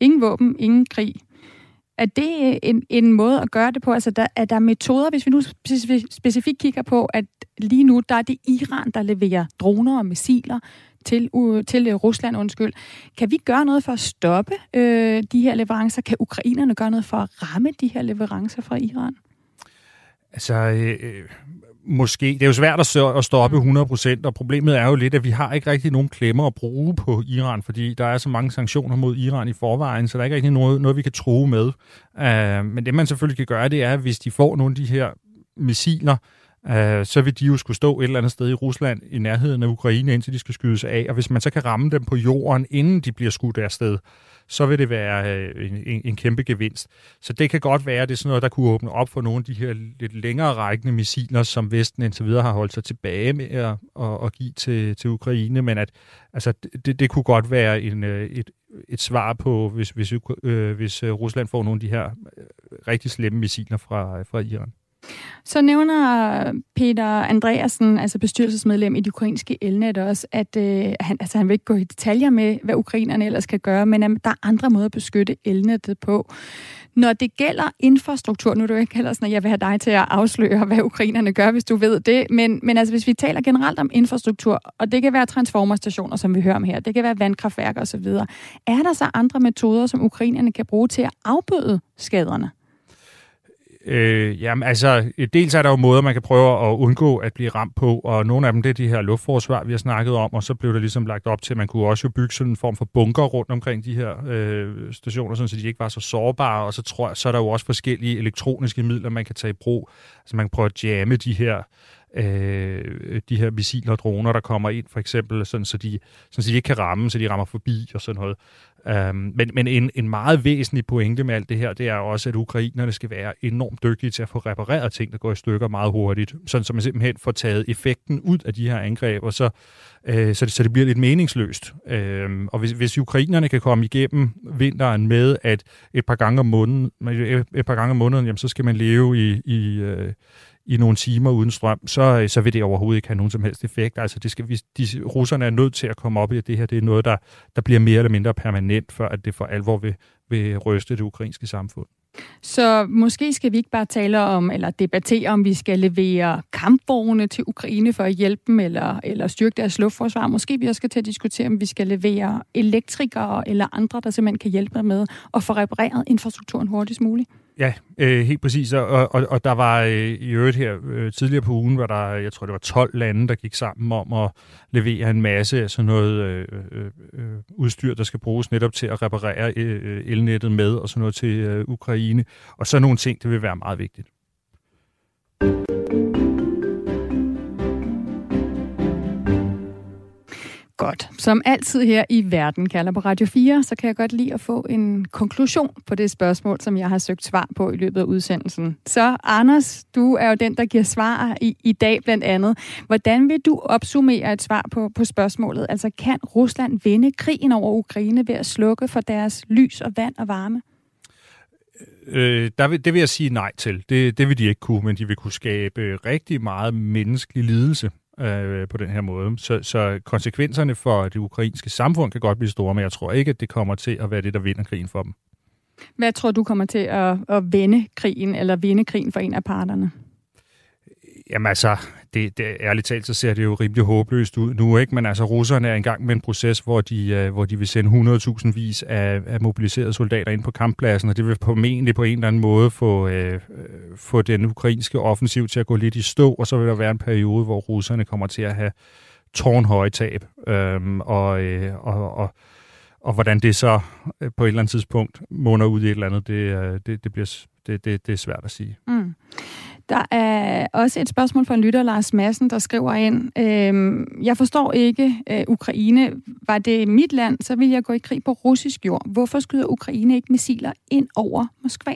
Ingen våben, ingen krig. Er det øh, en, en måde at gøre det på? Altså, der, er der metoder, hvis vi nu specifikt kigger på, at lige nu, der er det Iran, der leverer droner og missiler til, uh, til øh, Rusland, undskyld. Kan vi gøre noget for at stoppe øh, de her leverancer? Kan ukrainerne gøre noget for at ramme de her leverancer fra Iran? Altså, øh, øh måske. Det er jo svært at stoppe 100%, og problemet er jo lidt, at vi har ikke rigtig nogen klemmer at bruge på Iran, fordi der er så mange sanktioner mod Iran i forvejen, så der er ikke rigtig noget, noget vi kan tro med. Uh, men det man selvfølgelig kan gøre, det er, hvis de får nogle af de her missiler, uh, så vil de jo skulle stå et eller andet sted i Rusland i nærheden af Ukraine, indtil de skal skydes af. Og hvis man så kan ramme dem på jorden, inden de bliver skudt afsted, så vil det være øh, en, en kæmpe gevinst. Så det kan godt være, at det er sådan noget, der kunne åbne op for nogle af de her lidt længere rækkende missiler, som Vesten indtil videre har holdt sig tilbage med at, at, at give til, til Ukraine, men at altså, det, det kunne godt være en, øh, et, et svar på, hvis, hvis, øh, hvis Rusland får nogle af de her øh, rigtig slemme missiler fra, fra Iran. Så nævner Peter Andreasen, altså bestyrelsesmedlem i det ukrainske elnet også, at øh, han, altså, han vil ikke gå i detaljer med, hvad ukrainerne ellers kan gøre, men at der er andre måder at beskytte elnettet på. Når det gælder infrastruktur, nu er det jo ikke heller sådan, at jeg vil have dig til at afsløre, hvad ukrainerne gør, hvis du ved det, men, men altså, hvis vi taler generelt om infrastruktur, og det kan være transformerstationer, som vi hører om her, det kan være vandkraftværker osv., er der så andre metoder, som ukrainerne kan bruge til at afbøde skaderne? Øh, jamen altså, dels er der jo måder, man kan prøve at undgå at blive ramt på, og nogle af dem, det er de her luftforsvar, vi har snakket om, og så blev der ligesom lagt op til, at man kunne også jo bygge sådan en form for bunker rundt omkring de her øh, stationer, sådan, så de ikke var så sårbare, og så tror jeg, så er der jo også forskellige elektroniske midler, man kan tage i brug. Altså man kan prøve at jamme de her øh, de her missiler og droner, der kommer ind, for eksempel, sådan, så, de, sådan, så de ikke kan ramme, så de rammer forbi og sådan noget. Um, men men en, en meget væsentlig pointe med alt det her, det er også, at ukrainerne skal være enormt dygtige til at få repareret ting, der går i stykker meget hurtigt, sådan så man simpelthen får taget effekten ud af de her angreb, og så, øh, så, det, så det bliver lidt meningsløst. Øhm, og hvis, hvis ukrainerne kan komme igennem vinteren med, at et par gange om måneden, et par gange om måneden jamen, så skal man leve i, i øh, i nogle timer uden strøm, så, øh, så vil det overhovedet ikke have nogen som helst effekt. Altså det skal, vi, de, russerne er nødt til at komme op i, at det her det er noget, der, der bliver mere eller mindre permanent, før at det for alvor vil, vil ryste det ukrainske samfund. Så måske skal vi ikke bare tale om, eller debattere, om vi skal levere kampvogne til Ukraine for at hjælpe dem, eller, eller styrke deres luftforsvar. Måske vi også skal til at diskutere, om vi skal levere elektrikere eller andre, der simpelthen kan hjælpe med at få repareret infrastrukturen hurtigst muligt. Ja, øh, helt præcis. Og, og, og der var øh, i øvrigt her øh, tidligere på ugen, var der, jeg tror det var 12 lande, der gik sammen om at levere en masse af sådan noget øh, øh, øh, udstyr, der skal bruges netop til at reparere øh, øh elnettet med, og sådan noget til øh, Ukraine. Og så nogle ting, det vil være meget vigtigt. Godt. Som altid her i Verden kalder på Radio 4, så kan jeg godt lide at få en konklusion på det spørgsmål, som jeg har søgt svar på i løbet af udsendelsen. Så Anders, du er jo den, der giver svar i, i dag blandt andet. Hvordan vil du opsummere et svar på, på spørgsmålet? Altså, kan Rusland vinde krigen over Ukraine ved at slukke for deres lys og vand og varme? Øh, der vil, det vil jeg sige nej til. Det, det vil de ikke kunne, men de vil kunne skabe rigtig meget menneskelig lidelse øh, på den her måde. Så, så konsekvenserne for det ukrainske samfund kan godt blive store, men jeg tror ikke, at det kommer til at være det, der vinder krigen for dem. Hvad tror du kommer til at, at vende krigen, eller vinde krigen for en af parterne? Jamen altså, det, det, ærligt talt, så ser det jo rimelig håbløst ud nu, ikke? Men altså, russerne er engang med en proces, hvor de, uh, hvor de vil sende 100.000 vis af, af mobiliserede soldater ind på kamppladsen, og det vil formentlig på en eller anden måde få, uh, få den ukrainske offensiv til at gå lidt i stå, og så vil der være en periode, hvor russerne kommer til at have tårnhøje tab. Øhm, og, øh, og, og, og hvordan det så øh, på et eller andet tidspunkt munder ud i et eller andet, det, det, det, bliver, det, det, det er svært at sige. Mm. Der er også et spørgsmål fra en lytter, Lars Madsen, der skriver ind, øhm, jeg forstår ikke øh, Ukraine. Var det mit land, så vil jeg gå i krig på russisk jord. Hvorfor skyder Ukraine ikke missiler ind over Moskva?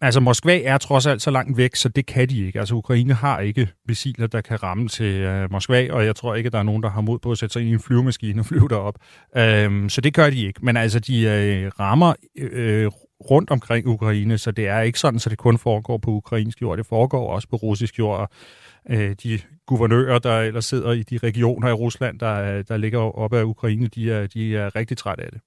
Altså, Moskva er trods alt så langt væk, så det kan de ikke. Altså, Ukraine har ikke missiler, der kan ramme til øh, Moskva, og jeg tror ikke, der er nogen, der har mod på at sætte sig ind i en flyvemaskine og flyve derop. Øhm, så det gør de ikke. Men altså, de øh, rammer øh, rundt omkring Ukraine, så det er ikke sådan, så det kun foregår på ukrainsk jord, det foregår også på russisk jord. Øh, de guvernører, der ellers sidder i de regioner i Rusland, der, der ligger oppe af Ukraine, de er, de er rigtig trætte af det.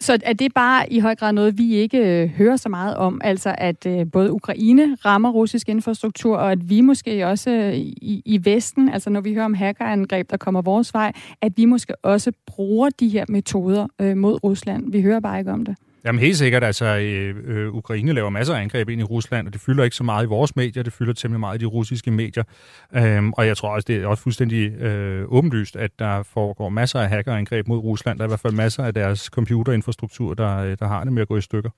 Så er det bare i høj grad noget, vi ikke øh, hører så meget om? Altså at øh, både Ukraine rammer russisk infrastruktur, og at vi måske også øh, i, i Vesten, altså når vi hører om hackerangreb, der kommer vores vej, at vi måske også bruger de her metoder mod Rusland. Vi hører bare ikke om det. Jamen helt sikkert, altså øh, øh, Ukraine laver masser af angreb ind i Rusland, og det fylder ikke så meget i vores medier, det fylder temmelig meget i de russiske medier. Øhm, og jeg tror også, det er også fuldstændig øh, åbenlyst, at der foregår masser af hackerangreb mod Rusland. Der er i hvert fald masser af deres computerinfrastruktur, der, øh, der har det med at gå i stykker.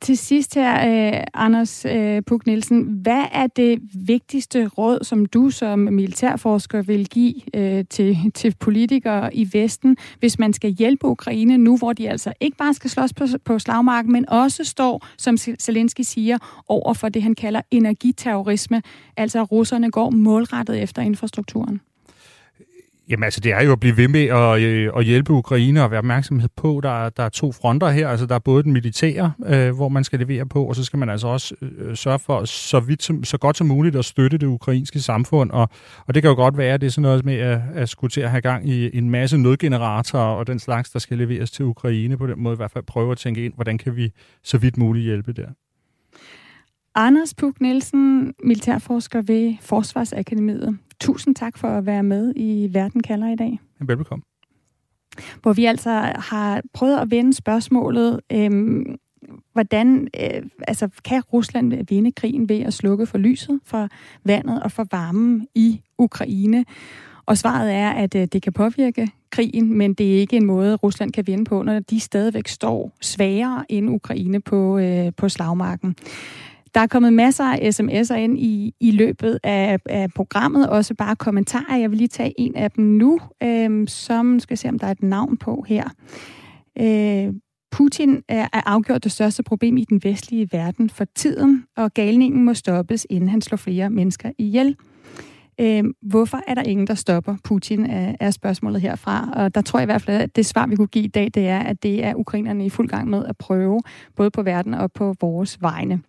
Til sidst her, øh, Anders øh, Puk Nielsen, hvad er det vigtigste råd, som du som militærforsker vil give øh, til, til politikere i Vesten, hvis man skal hjælpe Ukraine nu, hvor de altså ikke bare skal slås på, på slagmarken, men også står, som Zelensky siger, over for det, han kalder energiterrorisme, altså at russerne går målrettet efter infrastrukturen? Jamen altså, det er jo at blive ved med at, øh, at hjælpe Ukraine og være opmærksomhed på, der, der er to fronter her. Altså, der er både den militære, øh, hvor man skal levere på, og så skal man altså også øh, sørge for så, vidt som, så godt som muligt at støtte det ukrainske samfund. Og, og det kan jo godt være, at det er sådan noget med at, at skulle til at have gang i en masse nødgeneratorer og den slags, der skal leveres til Ukraine. På den måde i hvert fald prøve at tænke ind, hvordan kan vi så vidt muligt hjælpe der. Anders Puk Nielsen, militærforsker ved Forsvarsakademiet. Tusind tak for at være med i Verden kalder i dag. Velbekomme. Hvor vi altså har prøvet at vende spørgsmålet, øhm, hvordan øh, altså, kan Rusland vinde krigen ved at slukke for lyset, for vandet og for varmen i Ukraine? Og svaret er, at øh, det kan påvirke krigen, men det er ikke en måde, Rusland kan vinde på, når de stadigvæk står svagere end Ukraine på, øh, på slagmarken. Der er kommet masser af sms'er ind i, i løbet af, af programmet, også bare kommentarer. Jeg vil lige tage en af dem nu, øh, som skal se, om der er et navn på her. Øh, Putin er, er afgjort det største problem i den vestlige verden for tiden, og galningen må stoppes, inden han slår flere mennesker ihjel. Øh, hvorfor er der ingen, der stopper Putin, er, er spørgsmålet herfra. Og der tror jeg i hvert fald, at det svar, vi kunne give i dag, det er, at det er ukrainerne i fuld gang med at prøve, både på verden og på vores vegne.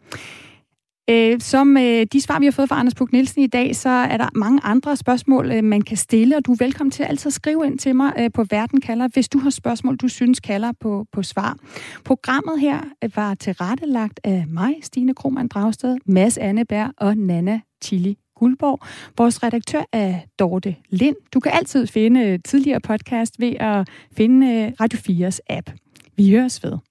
Øh, som øh, de svar, vi har fået fra Anders Puk Nielsen i dag, så er der mange andre spørgsmål, øh, man kan stille, og du er velkommen til at altid skrive ind til mig øh, på Verden kalder, hvis du har spørgsmål, du synes kalder på, på svar. Programmet her øh, var tilrettelagt af mig, Stine Krohmann Dragsted, Mads Anneberg og Nana Chili Guldborg. Vores redaktør er Dorte Lind. Du kan altid finde øh, tidligere podcast ved at finde øh, Radio 4's app. Vi høres ved.